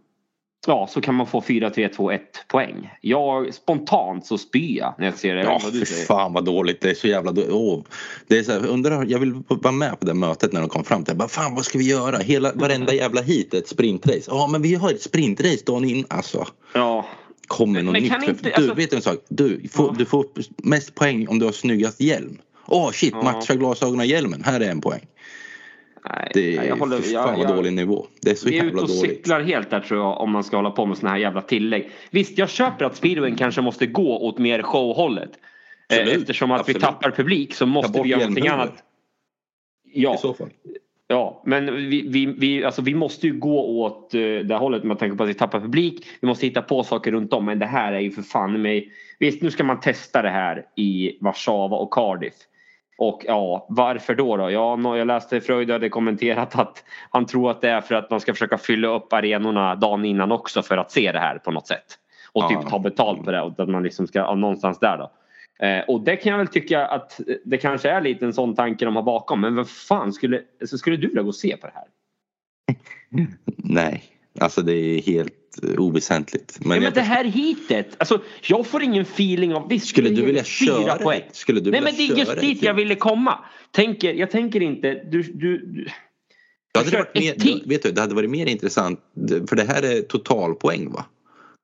ja, så kan man få 4, 3, 2, 1 poäng. Jag spontant så spyr jag när jag ser det. Ja vad du säger. fan vad dåligt. Det är så jävla dåligt. Åh, det är så här, undrar, jag vill vara med på det mötet när de kom fram till bara, fan vad ska vi göra? Hela, varenda jävla hit är ett sprintrace. Ja men vi har ett sprintrace dagen in. Alltså Ja, kommer något nytt. inte- du alltså- vet en sak. Du får, Ja. du får mest poäng om du har snyggast hjälm. Åh shit, Ja. matcha glasögonen hjälmen. Här är en poäng. nej, Det är jag håller, för jag, fan vad jag, dålig nivå. Det är så Vi är ute jävla och dåligt. cyklar helt där tror jag om man ska hålla på med såna här jävla tillägg. Visst, jag köper att speedwayen kanske måste gå åt mer showhållet. Eh, Absolut, Eftersom att absolut. vi tappar publik så måste vi göra någonting annat. Ja, I så fall. Ja, men vi, vi, vi, alltså vi måste ju gå åt eh, det hållet med tanke på att vi tappar publik. Vi måste hitta på saker runt om. Men det här är ju för fan mig... Visst, nu ska man testa det här i Warszawa och Cardiff. Och ja, varför då? då? Ja, jag läste Fröjd hade kommenterat att han tror att det är för att man ska försöka fylla upp arenorna dagen innan också för att se det här på något sätt. Och typ ta betalt på det och att man liksom ska, någonstans där då. Eh, och det kan jag väl tycka att det kanske är lite en sån tanke de har bakom. Men vad fan skulle, alltså skulle du vilja gå och se på det här? Nej, alltså det är helt oväsentligt. Men, ja, men det här hitet, alltså jag får ingen feeling av... Visst, skulle du vilja köra poäng? Skulle du Nej men det är just dit jag ville komma. Tänker, jag tänker inte, du... du, du det hade, varit mer, vet du, det hade varit mer intressant, för det här är totalpoäng va?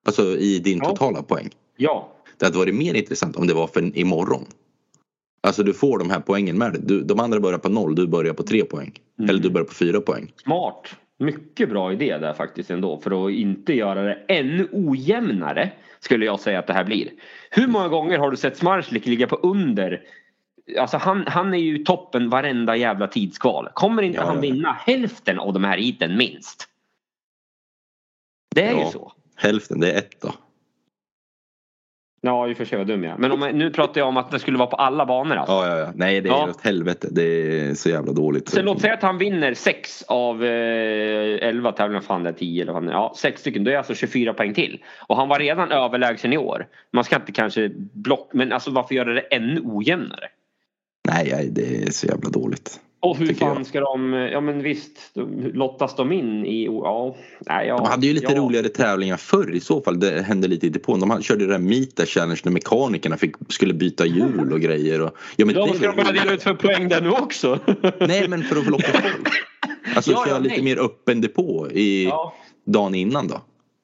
Alltså i din ja. totala poäng. Ja. Det hade varit mer intressant om det var för imorgon. Alltså du får de här poängen med dig. de andra börjar på noll, du börjar på tre poäng. Mm. Eller du börjar på fyra poäng. Smart. Mycket bra idé där faktiskt ändå för att inte göra det ännu ojämnare skulle jag säga att det här blir. Hur många gånger har du sett Smarslik ligga på under Alltså han, han är ju toppen varenda jävla tidskval. Kommer inte ja, han vinna hälften av de här heaten minst? Det är ja, ju så. Hälften, det är ett då. Ja, i och för sig vad dum jag Men om, nu pratar jag om att det skulle vara på alla banor alltså. Ja, ja, ja. Nej, det är ja. åt helvete. Det är så jävla dåligt. Sen låt säga att han vinner 6 av eh, 11 tävlingar, fan det är 10 eller vad Ja, 6 stycken. Då är alltså 24 poäng till. Och han var redan överlägsen i år. Man ska inte kanske block... Men alltså varför göra det ännu ojämnare? Nej, det är så jävla dåligt. Och hur fan jag. ska de, ja men visst, lottas de in i, ja, nej, ja De hade ju lite ja. roligare tävlingar förr i så fall, det hände lite i depån. De körde det där Mita Challenge när mekanikerna fick, skulle byta hjul och grejer. Och, ja, men de ska börja dela ut för poäng där nu också. nej men för att få locka folk. Alltså ja, köra ja, lite mer öppen depå i ja. dagen innan då.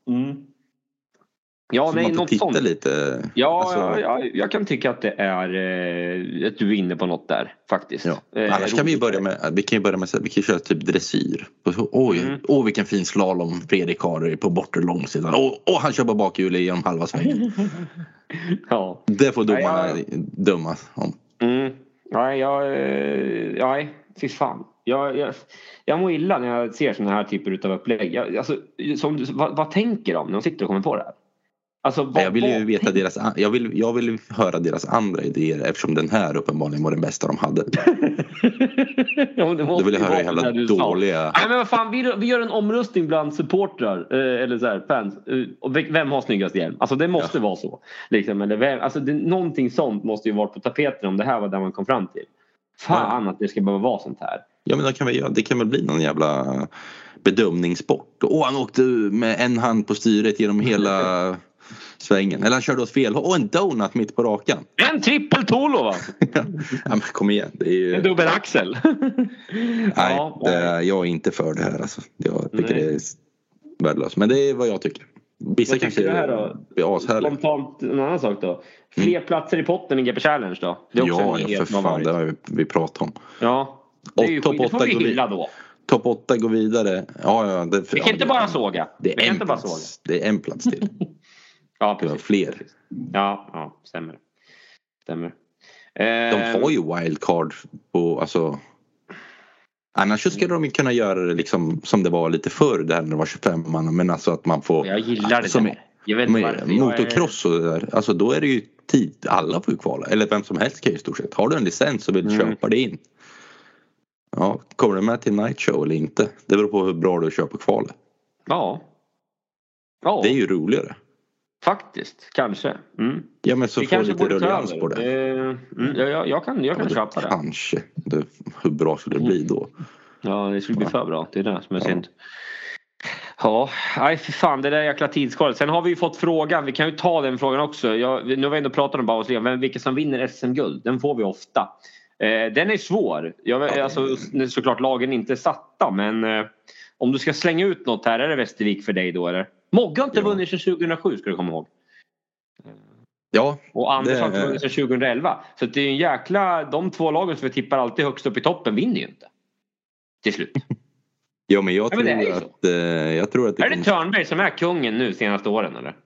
Mm. Ja, så nej, man får titta sånt. lite. Ja, alltså... ja, ja, jag kan tycka att det är eh, att du är inne på något där faktiskt. Ja. Eh, Annars kan vi börja med, vi kan börja med vi kan köra typ dressyr. Oj, mm. åh vilken fin slalom Fredrik har på bortre långsidan. Åh, åh han kör på bakhjulet genom halva svängen. ja. Det får domarna ja, ja. döma om. Mm. Nej, jag, nej, eh, fy fan. Jag, jag, jag mår illa när jag ser sådana här typer av upplägg. Jag, alltså, som, vad, vad tänker de när de sitter och kommer på det här? Alltså, vad, jag vill ju veta deras, jag vill, jag vill höra deras andra idéer eftersom den här uppenbarligen var den bästa de hade. ja, det Då vill jag höra hur jävla dåliga... Nej men vad fan, vi, vi gör en omröstning bland supportrar eh, eller så här, fans. Eh, vem har snyggast hjälm? Alltså det måste ja. vara så. Liksom, eller vem, alltså, det, någonting sånt måste ju vara på tapeten om det här var det man kom fram till. Fan ja. att det ska behöva vara sånt här. Ja men det kan, väl, det kan väl bli någon jävla bedömningssport. Åh han åkte med en hand på styret genom hela svängen. Eller han körde åt fel håll. Och en donut mitt på rakan. En trippel Tolo va? ja men kom igen. Det är ju... En dubbel axel. Nej, det, jag är inte för det här alltså. Jag tycker Nej. det är värdelöst. Men det är vad jag tycker. Vissa vad kanske blir ashärliga. Spontant en annan sak då. Fler mm. platser i potten i GP Challenge då? Det är också ja, ja för fan. Det har vi, vi pratat om. Ja. Det, är ju, top det får vi hylla då. Topp 8 går vidare. Ja, ja, det, vi kan inte bara såga. Det är, en plats, det är en plats till. Ja, precis. fler. Ja, ja stämmer. stämmer. De får ju wildcard på, alltså. Annars skulle de kunna göra det liksom som det var lite förr där när det var 25 man. Men alltså att man får. Jag gillar det. Som, jag vet med, motocross och det där. Alltså då är det ju tid. Alla får ju kvala. Eller vem som helst kan ju i stort sett. Har du en licens och vill mm. köpa det in. Ja, kommer du med till night show eller inte? Det beror på hur bra du kör på kvalet. Ja. ja. Det är ju roligare. Faktiskt, kanske. Mm. Ja men så Vi får lite ruljans på det. Mm, jag, jag, kan, jag kan ja, köpa det. Kanske. Det, hur bra skulle det bli då? Ja det skulle bli för bra. Det är det som är ja. synd. Ja, nej för fan det där jäkla tidskalet. Sen har vi ju fått frågan, vi kan ju ta den frågan också. Jag, nu har vi ändå pratat om Bauhausligan, men vilka som vinner SM-guld? Den får vi ofta. Eh, den är svår. Jag, alltså, såklart lagen är inte satta men eh, om du ska slänga ut något här, är det Västervik för dig då eller? Mogge har inte ja. vunnit sedan 2007 ska du komma ihåg. Ja. Och Anders har inte vunnit sedan 2011. Så det är en jäkla... De två lagen som vi tippar alltid högst upp i toppen vinner ju inte. Till slut. ja men jag, ja, tror, men att, eh, jag tror att... Det är det Törnberg som är kungen nu senaste åren eller?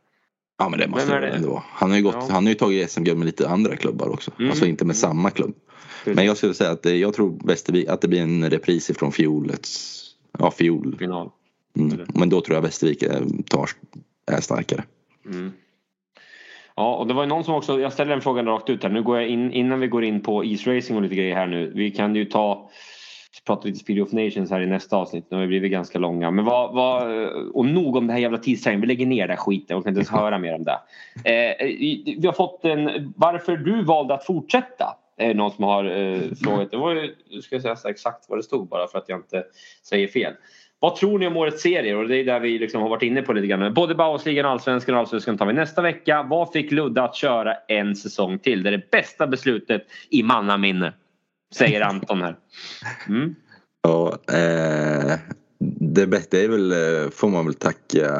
Ja men det måste det ändå. Han har ju, gått, ja. han har ju tagit SM-guld med lite andra klubbar också. Mm. Alltså inte med samma klubb. Precis. Men jag skulle säga att jag tror Västervik, att det blir en repris ifrån fjolets... Ja fjol. Final. Mm. Men då tror jag Västervik tar, är starkare. Mm. Ja, och det var någon som också, jag ställer den frågan rakt ut här. Nu går jag in, innan vi går in på isracing och lite grejer här nu. Vi kan ju ta prata lite Speed of Nations här i nästa avsnitt. Nu har vi blivit ganska långa. Men vad, vad, och nog om det här jävla tidsträningen. Vi lägger ner det här skiten och kan inte ens höra mer om det. Eh, vi har fått en... Varför du valde att fortsätta. Är någon som har eh, frågat. Det var ju, nu ska jag säga exakt vad det stod bara för att jag inte säger fel. Vad tror ni om årets serier? Och det är där vi liksom har varit inne på lite grann. Både Bauhausligan, Allsvenskan och Allsvenskan tar vi nästa vecka. Vad fick Ludde att köra en säsong till? Det är det bästa beslutet i mannaminne. Säger Anton här. Mm. Ja, eh, det bästa är väl, eh, får man väl tacka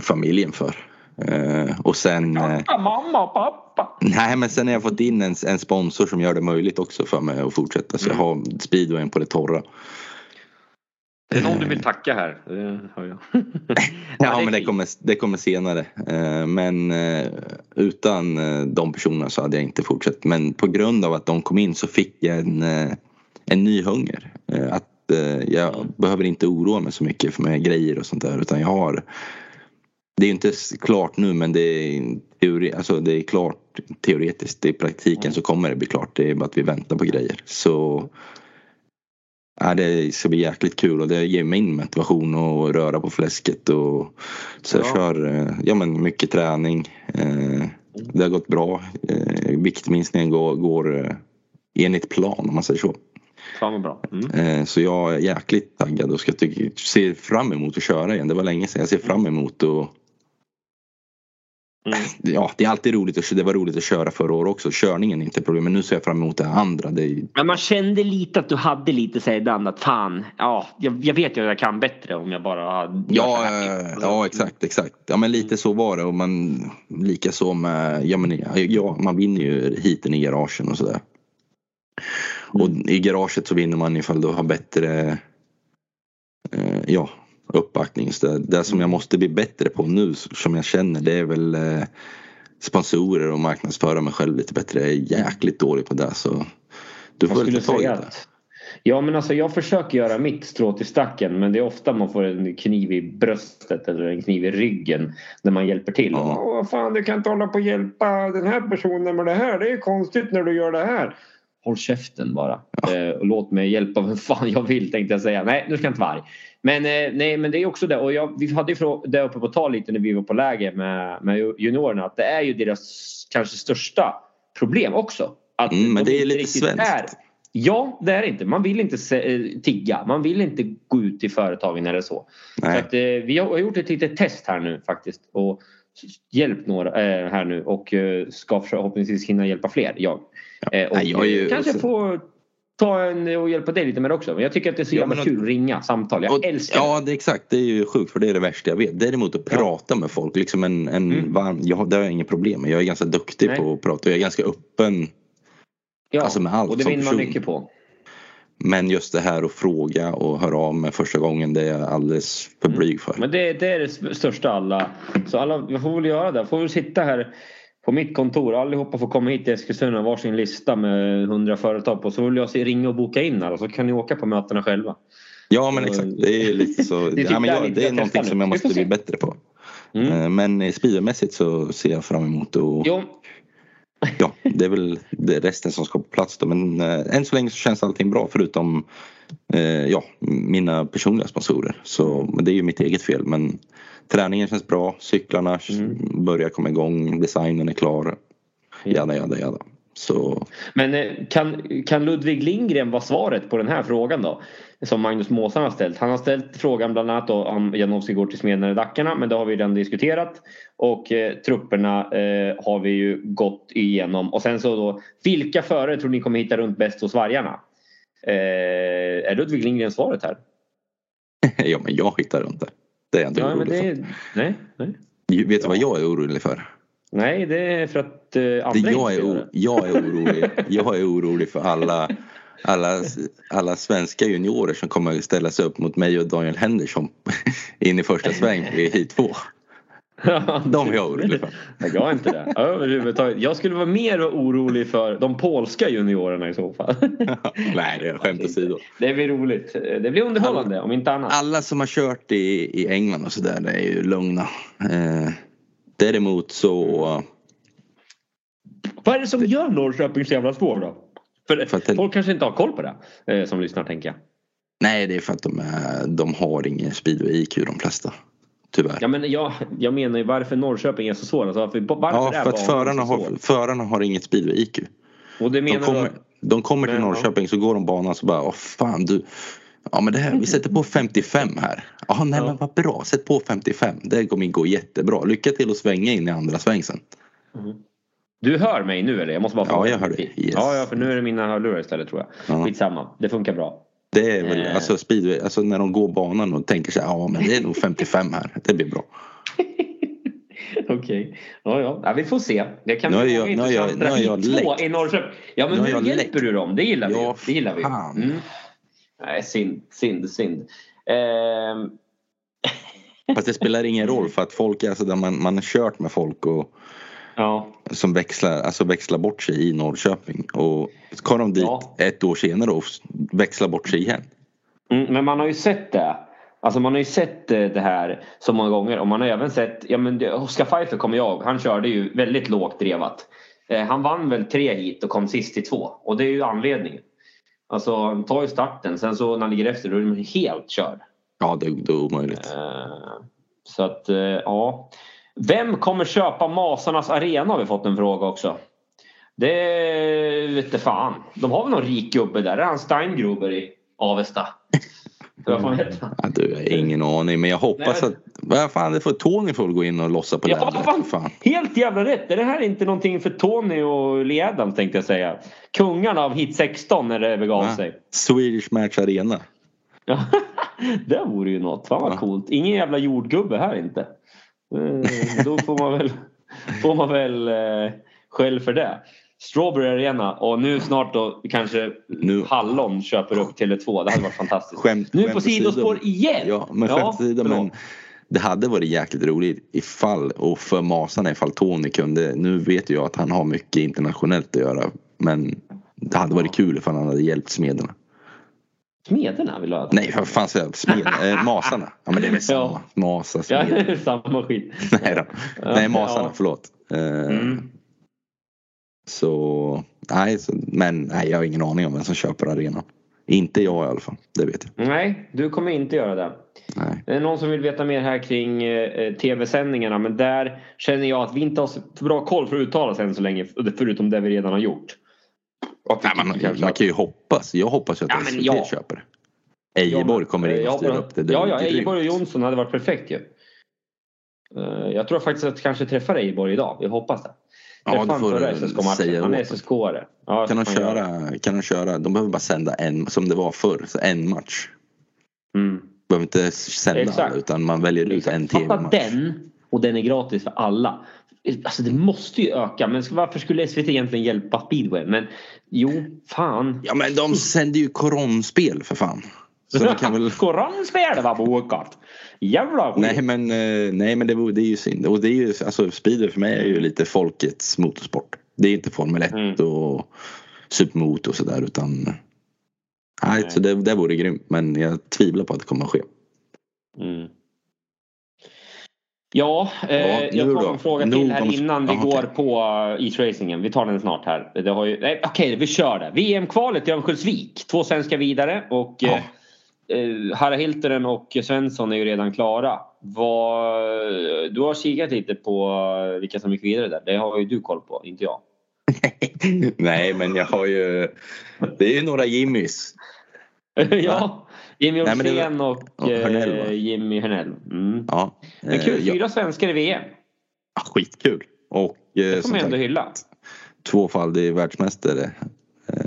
familjen för. Eh, och sen... Eh, mamma och pappa. Nej men sen har jag fått in en, en sponsor som gör det möjligt också för mig att fortsätta. Så jag Mm. har speedwayen på det torra. Det är någon du vill tacka här. Det hör jag. Ja men det kommer, det kommer senare. Eh, Men eh, utan eh, de personerna så hade jag inte fortsatt. Men på grund av att de kom in så fick jag en, eh, en ny hunger. Eh, Att eh, jag Mm. behöver inte oroa mig så mycket för med grejer och sånt där. Utan jag har Det är inte klart nu men det är, teori, alltså det är klart teoretiskt. I praktiken så kommer det bli klart. Det är bara att vi väntar på grejer. Så Ja, det ska bli jäkligt kul och det ger mig en motivation att röra på fläsket. Och, så jag Ja. kör eh, ja, men mycket träning. Eh, det har gått bra. Eh, viktminskningen går, går enligt plan om man säger så. Fan vad bra. Mm. Så jag är jäkligt taggad och ska ser fram emot att köra igen. Det var länge sedan. Jag ser fram emot att Mm. Ja, det är alltid roligt det var roligt att köra förra året också. Körningen är inte problem. Men nu ser jag fram emot det andra. Det är, Men man kände lite att du hade lite så ibland att fan, ja, jag, jag vet ju att jag kan bättre om jag bara Ja, eh, ja exakt, exakt. Ja men lite så var det och man lika så med, ja men ja, man vinner ju hiten i garagen och sådär. Och i garaget så vinner man ifall du har bättre eh, ja, uppbackning. Så det, det som jag måste bli bättre på nu som jag känner det är väl eh, sponsorer och marknadsföra mig själv lite bättre. Jag är jäkligt dålig på det så du får väl ta tag i säga det. att Ja men alltså jag försöker göra mitt strå till stacken men det är ofta man får en kniv i bröstet eller en kniv i ryggen när man hjälper till. Ja. Åh fan du kan inte hålla på och hjälpa den här personen med det här. Det är konstigt när du gör det här. Håll käften bara. Eh, och låt mig hjälpa vem fan jag vill tänkte jag säga. Nej nu ska jag inte vara arg. Men, eh, nej, men det är också det. Och jag, vi hade ju det uppe på tal lite när vi var på läger med, med juniorerna. Att det är ju deras kanske största problem också. Att Mm, men de det är lite svenskt. är- Ja, det är det inte. Man vill inte eh, tigga. Man vill inte gå ut i företagen eller så. Så att, eh, vi har gjort ett litet test här nu faktiskt. Och hjälpt några eh, här nu och eh, ska förhoppningsvis hinna hjälpa fler. Jag. Eh, och Nej, jag ju- kanske alltså- få ta en och hjälpa dig lite med det också. Men jag tycker att det är så Ja, jävla men- kul att ringa samtal. Jag Och- älskar Ja, det är exakt. Det är ju sjukt för det är det värsta jag vet. Däremot att Ja. prata med folk. Liksom en, en Mm. varm, jag, det har jag inget problem med. Jag är ganska duktig Nej. på att prata. Jag är ganska öppen. Ja, Alltså med allt och det vinner man mycket på. Men just det här att fråga och höra av mig första gången. Det är jag alldeles för blyg för. Men det, det är det största alla. Så alla, vi får väl göra det. Får väl sitta här på mitt kontor. Allihopa får komma hit till Eskilstuna och varsin lista med 100 företag på. Så vill jag se, ringa och boka in alla så kan ni åka på mötena själva. Ja men exakt. Det är lite så. Det ja, men jag, det är någonting som jag måste bli bättre på. Mm. Eh, Men speedermässigt så ser jag fram emot och Jo, ja, det är väl det resten som ska på plats då. Men eh, än så länge så känns allting bra förutom eh, ja, mina personliga sponsorer. Så men det är ju mitt eget fel. Men träningen känns bra. Cyklarna Mm. börjar komma igång. Designen är klar. Jada, jada, jada. Så Men eh, kan, kan Ludvig Lindgren vara svaret på den här frågan då? Som Magnus Måsan har ställt. Han har ställt frågan bland annat om Janowski går till Smedjan i Dackarna men det har vi redan diskuterat. Och eh, trupperna eh, har vi ju gått igenom. Och sen så då, vilka förare tror ni kommer hitta runt bäst hos vargarna? Eh, är Ludvig Lindgren svaret här? ja, men jag hittar runt det. Det är jag inte Ja, men orolig det är, nej, nej. för. Vet du vad jag är orolig för? nej, det är för att eh, andra jag, är o, jag är orolig. Jag är orolig för alla, alla, alla svenska juniorer som kommer ställa sig upp mot mig och Daniel Henderson in i första sväng i hit två. De är jag orolig för. Jag är inte det. Överhuvudtaget. Jag skulle vara mer orolig för de polska juniorerna i så fall. Nej, det är skämt åsido. Det blir roligt. Det blir underhållande om inte annat. Alla som har kört i, i England och sådär är ju lugna. Eh, däremot så Vad är det som gör Norrköping så jävla svår då? För, För det- folk kanske inte har koll på det eh, som lyssnar tänker jag. Nej, det är för att de, är, de har ingen speedway-IQ de flesta. Tyvärr. Ja men jag, jag menar ju varför Norrköping är så svår. Alltså, varför, varför Ja, för att förarna har, förarna har inget speedway-IQ. Och det De menar kommer, du? de kommer till. Norrköping så går de banan så bara, åh fan du. Ja men det här, vi sätter på 55 här. Ja nej Ja. men vad bra, sätt på 55. Det kommer gå jättebra. Lycka till att svänga in i andra svängen. Du hör mig nu eller? Jag måste bara Ja, jag hör dig. Yes. Ja, ja, för nu är det mina hörlurar istället tror jag. Ja. Skitsamma, det funkar bra. Det är väl, Eh. alltså speedway, alltså när de går banan och tänker sig, ja men det är nog 55 här. Det blir bra. Okej, ja, ja. ja vi får se. Det kan Nu bli jag- har jag- nu två i Norrköping. Ja men Nu nu, hjälper läckt. du dem, det gillar vi. Ja, Det gillar vi. Mm. Nej, synd, synd, synd. Ehm, Fast det spelar ingen roll för att folk, alltså där man, man har kört med folk och ja. som växlar, alltså växlar bort sig i Norrköping. Och kommer de dit Ja. ett år senare och växlar bort sig igen. Mm, men man har ju sett det. Alltså man har ju sett eh, det här så många gånger och man har även sett, ja men Oscar Pfeiffer kommer jag ihåg, han körde ju väldigt lågt drevat. Eh, han vann väl tre hit och kom sist i två och det är ju anledningen. Alltså han tar ju starten, sen så när han ligger efter då är man helt körd. Ja, det, det är omöjligt. Eh, så att ja. Vem kommer köpa Masarnas arena har vi fått en fråga också. Det vet fan. De har väl någon rik gubbe där. Det är han Steingruber i Avesta. Vad fan heter han? Ja, du, jag har ingen aning men jag hoppas Nej. att, vad fan det får Tony får gå in och lossa på Ja, vad fan. fan. Helt jävla rätt. Är det här inte någonting för Tony och Lee Adams tänkte jag säga. Kungarna av hit 16 när det begav Va? sig. Swedish Match Arena. Ja, det vore ju något. Fan vad Va? coolt. Ingen jävla jordgubbe här inte. Eh, Då får man väl, får man väl eh, skäll för det. Strawberry Arena och nu snart då kanske Nu- Hallon köper upp Tele2. Det hade varit fantastiskt. Skämt- nu skämt på sidospår igen. Ja, men Ja, skämt åsido, men det hade varit jäkligt roligt ifall och för Masarna ifall Tony kunde. Nu vet jag att han har mycket internationellt att göra. Men det hade varit kul ifall han hade hjälpt smederna. Smederna vill du ha? Nej, vad fan säger jag? Smed, äh, masarna. Ja men det är väl samma. Ja. Masa, Ja, smed. är samma skit. Nej då. Nej, masarna, Ja. förlåt. Eh, Mm. Så, nej, så, men nej, jag har ingen aning om vem som köper arenan. Inte jag i alla fall, det vet jag. Nej, du kommer inte göra det. Nej. Det är någon som vill veta mer här kring eh, tv-sändningarna men där känner jag att vi inte har så bra koll för att uttala sig än så länge förutom det vi redan har gjort. Vi Nej, man, man kan ju hoppas. Jag hoppas ju att Ja, SVT ja. köper det. Ejeborg kommer in och styr hoppas- upp det. det Ja, ja. Ejeborg och Jonsson hade varit perfekt ju. Eh, Jag tror faktiskt att jag kanske träffar Ejeborg idag. Jag hoppas det. Ja, han får förra du SSK-matchen. säga Han är. SSK-are. Ja, Kan de, köra, kan de köra, de behöver bara sända en, som det var förr, så en match. Mm. behöver inte sända Exakt. utan man väljer ut en Fatta tv-match. den och den är gratis för alla. Alltså det måste ju öka. Men varför skulle SVT egentligen hjälpa speedway? Men jo, fan. Ja men de sänder ju koronspel för fan. Så kan väl... Koranspel var bokat. Jävla skit. Nej men, eh, nej, men det, det är ju synd. Och det är ju, alltså speedway för mig är ju lite folkets motorsport. Det är inte Formel 1 Mm. och Supermoto och sådär utan Nej, Nej. så det, det vore grymt men jag tvivlar på att det kommer att ske. Mm. Ja, eh, Ja, jag tar en fråga till här innan vi Ja, går okej. på uh, East-racingen. Vi tar den snart här. Det har ju, nej, okej, vi kör det. VM-kvalet i Örnsköldsvik. Två svenska vidare och Ja. eh, eh, Harra Hiltunen och Svensson är ju redan klara. Vad, du har kikat lite på eh, vilka som gick vidare där. Det har ju du koll på, inte jag. nej men jag har ju Det är ju några Jimmys. ja, Jimmy Olsén och och Hörnell, eh? Jimmy Hörnell. Mm. Ja. Men kul, Eh, ja, fyra svenskar i VM. skitkul. Och eh, Det får man ändå hylla. tvåfaldig världsmästare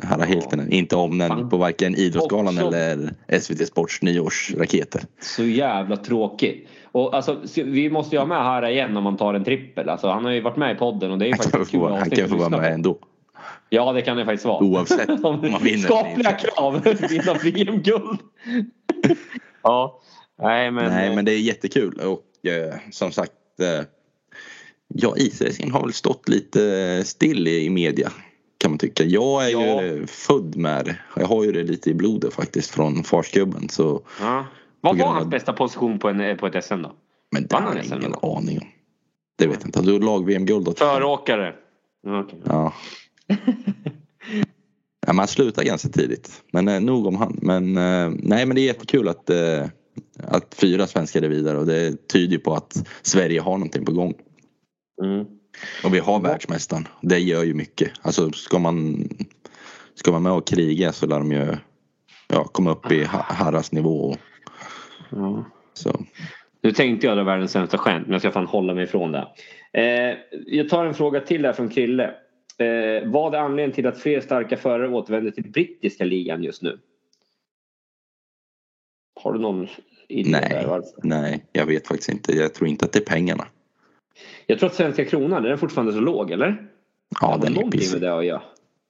Harra Hiltunen. Inte omnämnd på varken Idrottsgalan Också- eller SVT Sports nyårsraketer. Så jävla tråkigt. Och alltså, vi måste ju ha med Harra igen om man tar en trippel. Alltså, han har ju varit med i podden och det är ju faktiskt kul han kan få vara med ändå. Ja, det kan det faktiskt vara. Oavsett om man vinner Skapliga krav. Vinna VM-guld. ja. Nej, men... Nej men det är jättekul och eh, som sagt eh, Ja isracingen har väl stått lite still i, i media kan man tycka. Jag är Ja. ju född med det. Jag har ju det lite i blodet faktiskt från farsgubben så Ja. Vad var hans av- bästa position på, en, på ett SM då? Men det har jag ingen aning om. Det vet jag inte. Du har lag-VM-guld Föråkare. Okej. Ja. Ja, man slutar ganska tidigt. Men eh, nog om han. Men eh, nej men det är jättekul att, eh, att fyra svenskar är vidare och det tyder på att Sverige har någonting på gång. Mm. Och vi har världsmästaren. Det gör ju mycket. Alltså ska man, ska man med och kriga så lär de ju ja, komma upp i ha- Harras nivå. Ja. Så. Nu tänkte jag dra världens sämsta skämt men jag ska fan hålla mig ifrån det. Eh, jag tar en fråga till där från Krille. Eh, vad är anledningen till att fler starka förare återvänder till brittiska ligan just nu? Har du någon idé där Nej, varför? nej, jag vet faktiskt inte. Jag tror inte att det är pengarna. Jag tror att svenska kronan, är den fortfarande så låg eller? Ja, den är pissig. med det att göra.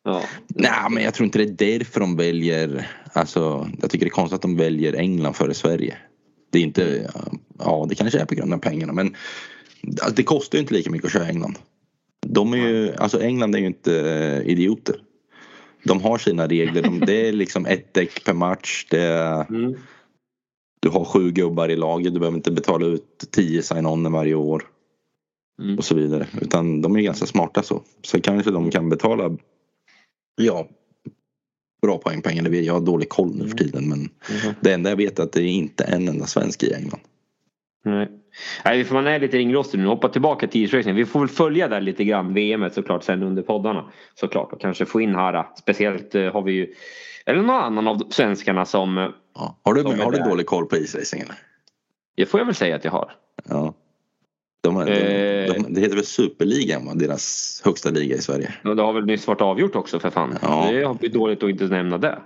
Ja. Nej, men jag tror inte det är därför de väljer. Alltså, jag tycker det är konstigt att de väljer England före Sverige. Det är inte, ja det kanske är på grund av pengarna men alltså, det kostar ju inte lika mycket att köra England. De är ju, alltså England är ju inte eh, idioter. De har sina regler. De, det är liksom ett däck per match. Det är, Mm. du har sju gubbar i laget. Du behöver inte betala ut tio sign-on varje år. Mm. Och så vidare. Utan de är ganska smarta så. Så kanske de kan betala ja, bra poängpengar. Det vet Jag har dålig koll nu för tiden. Men Mhm. det enda jag vet är att det är inte en enda svensk i England. Nej. Nej, för man är lite ringrostig nu. Hoppa tillbaka till isracing. Vi får väl följa där lite grann. VM såklart sen under poddarna. Såklart. Och kanske få in Hara. Speciellt eh, har vi ju. Eller någon annan av svenskarna som. Ja. Har, du, De är har du dålig koll på isracing? Det får jag väl säga att jag har. Ja. De, de, Eh. de, det heter väl Superligan va? Deras högsta liga i Sverige. Och det har väl nyss varit avgjort också för fan. Ja. Det har blivit dåligt att inte nämna det.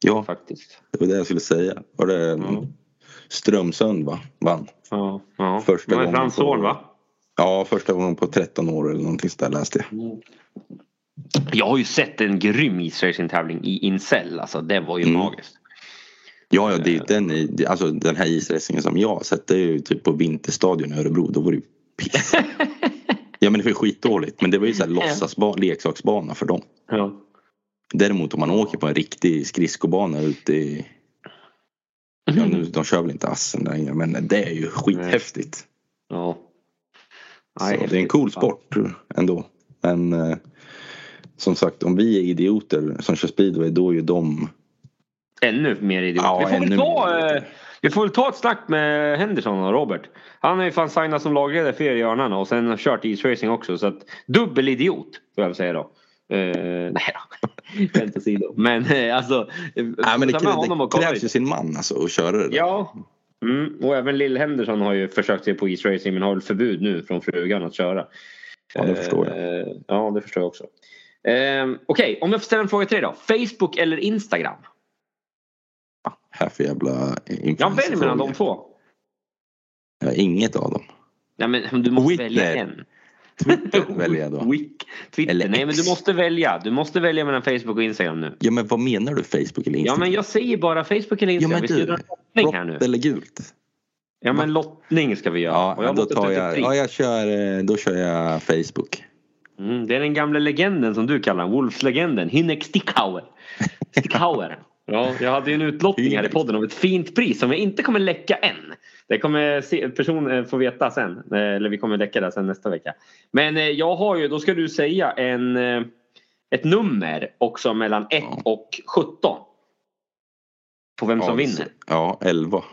Ja, Faktiskt. det var det jag skulle säga. Var det Ja. Strömsund va? Vann? Ja. ja. Första det var gången Frans på- va? Ja, första gången på 13 år eller någonting sådär läste jag. Jag har ju sett en grym isracing-tävling i Incel. Alltså det var ju Mm. magiskt. Ja, ja det den, alltså, den här isracingen som jag har sett det är ju typ på Vinterstadion i Örebro. Då var det ju piss. ja men det var ju skitdåligt. Men det var ju såhär låtsasbana, leksaksbana för dem. Ja. Däremot om man åker på en riktig skridskobana ute i... Ja, nu, de kör väl inte Assen längre men det är ju skithäftigt. ja. Så Nej, det är en cool sport ändå. Men eh, som sagt om vi är idioter som kör speedway då är ju de... Ännu mer idiot. Ja, vi, får väl ta, idioter. eh, vi får väl ta ett snack med Henderson och Robert. Han har ju fan signat som lagledare för er i Örnarna och sen kört East Racing också. Så att dubbel idiot får jag väl säga då. Eh, nej då. Skämt åsido. Men eh, alltså. Nej men det, honom det krävs ju sin man alltså att köra det där. Ja. Mm. Och även Lill Henderson har ju försökt sig på East Racing men har väl förbud nu från frugan att köra. Ja, det förstår jag. Eh, Ja det förstår jag också. Eh, Okej, om jag får ställa en fråga till dig då. Facebook eller Instagram? Här för jävla Jag väljer mellan de två. Ja, inget av dem. Nej men du måste Twitter. välja en. Twitter väljer jag då. Wick. Twitter. Eller Nej men du måste välja. Du måste välja mellan Facebook och Instagram nu. Ja men vad menar du Facebook eller Ja Instagram? men jag säger bara Facebook eller Ja, Instagram. men vi ska du, en lottning här nu. Eller gult? Ja men lottning ska vi göra. Ja, Och jag då tar jag, ja, jag kör, eh, då kör jag Facebook. Mm, det är den gamla legenden som du kallar Wolves-legenden. Hinek Stickhauer. Stickhauer. Ja, jag hade ju en utlottning här i podden av ett fint pris som jag inte kommer läcka än. Det kommer se, person eh, få veta sen. Eh, Eller vi kommer läcka det sen nästa vecka. Men eh, jag har ju, då ska du säga en, ett nummer också mellan 1 Ja. och 17. På vem som ja, vinner. så- Ja, 11.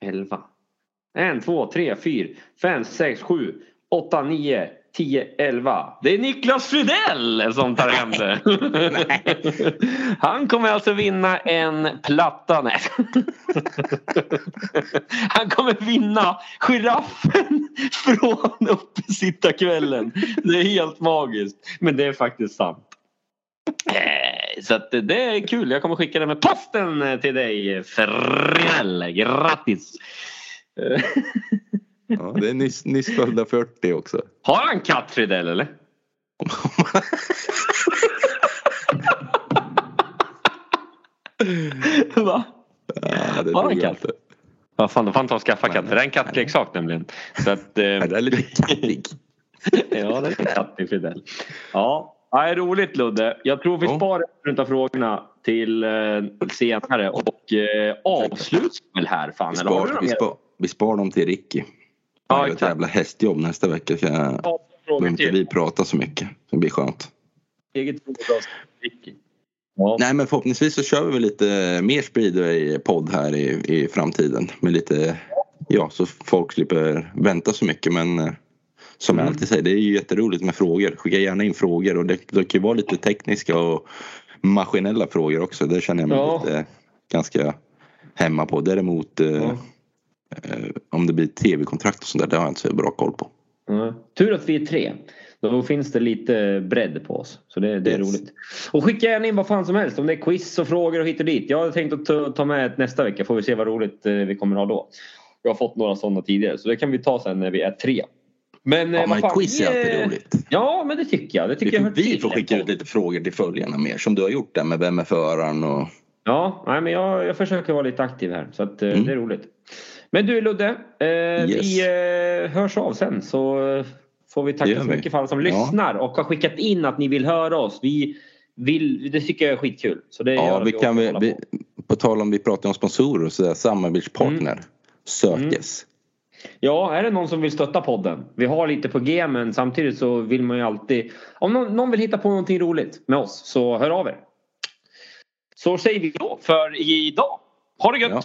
11. 1, 2, 3, 4, 5, 6, 7, 8, 9, 10, 11. Det är Niklas Fridell som tar hem det. Han kommer alltså vinna en platta. Nej. Han kommer vinna giraffen från uppesittarkvällen. Det är helt magiskt. Men det är faktiskt sant. Eh, Så att det är kul. Jag kommer skicka det med posten till dig Fridell. Grattis! Ja, det är nyss, nyss födda 40 också. Har han katt Fridell eller? Va? Ja, det Har han katt? Ja, fan, då får han ta och skaffa katt. Det är en kattleksak nämligen. Så att, eh, Ja, det är lite kattig. ja, det är en katt i Fidel. Ja, ja, det är roligt Ludde. Jag tror vi Ja. sparar runt frågorna till eh, senare och eh, avslutar väl här fan. Vi spar, några vi, spar, vi spar dem till Ricky. Ja, gör ett exakt. jävla hästjobb nästa vecka. Så jag, frågor behöver inte vi prata så mycket. Det blir skönt. Eget. Ja. Nej men förhoppningsvis så kör vi väl lite mer speedway-podd här i, i framtiden. Med lite, ja så folk slipper vänta så mycket men eh, som mm. jag alltid säger, det är ju jätteroligt med frågor. Skicka gärna in frågor och det, det kan ju vara lite tekniska och maskinella frågor också. Det känner jag mig ja. lite ganska hemma på. Däremot eh, ja. Eh, om det blir tv-kontrakt och sånt där, det har jag inte så bra koll på. Mm. Tur att vi är tre. Då finns det lite bredd på oss. Så det, det är yes. roligt. Och skicka gärna in vad fan som helst. Om det är quiz och frågor och hit och dit. Jag har tänkt att ta, ta med ett nästa vecka. Får vi se vad roligt eh, vi kommer ha då. Jag har fått några sådana tidigare. Så det kan vi ta sen när vi är tre. Men, ja, men quiz är alltid roligt. Ja, men det tycker jag. Det tycker vi, jag vi får skicka ut lite frågor till följarna mer. Som du har gjort där med Vem är föraren och... Ja, nej, men jag, jag försöker vara lite aktiv här. Så att, eh, mm. det är roligt. Men du Ludde, eh, yes. vi eh, hörs av sen så får vi tacka så mycket för alla som ja. lyssnar och har skickat in att ni vill höra oss. Vi vill, det tycker jag är skitkul. Så det ja, vi kan vi, vi, på tal om vi pratar om sponsorer och sådär, samarbetspartner mm. sökes. Mm. Ja, är det någon som vill stötta podden? Vi har lite på G men samtidigt så vill man ju alltid... Om någon, någon vill hitta på någonting roligt med oss så hör av er. Så säger vi då för idag. Ha det gött! Ja.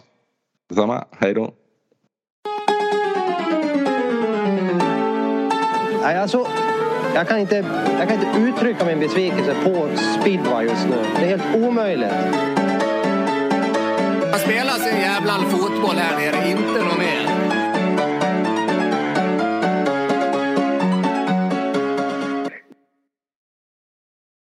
Detsamma. Hej då! Nej, alltså, jag, kan inte, jag kan inte uttrycka min besvikelse på speedway just nu. Det är helt omöjligt. Man spelar sin jävla fotboll här nere, inte något mer.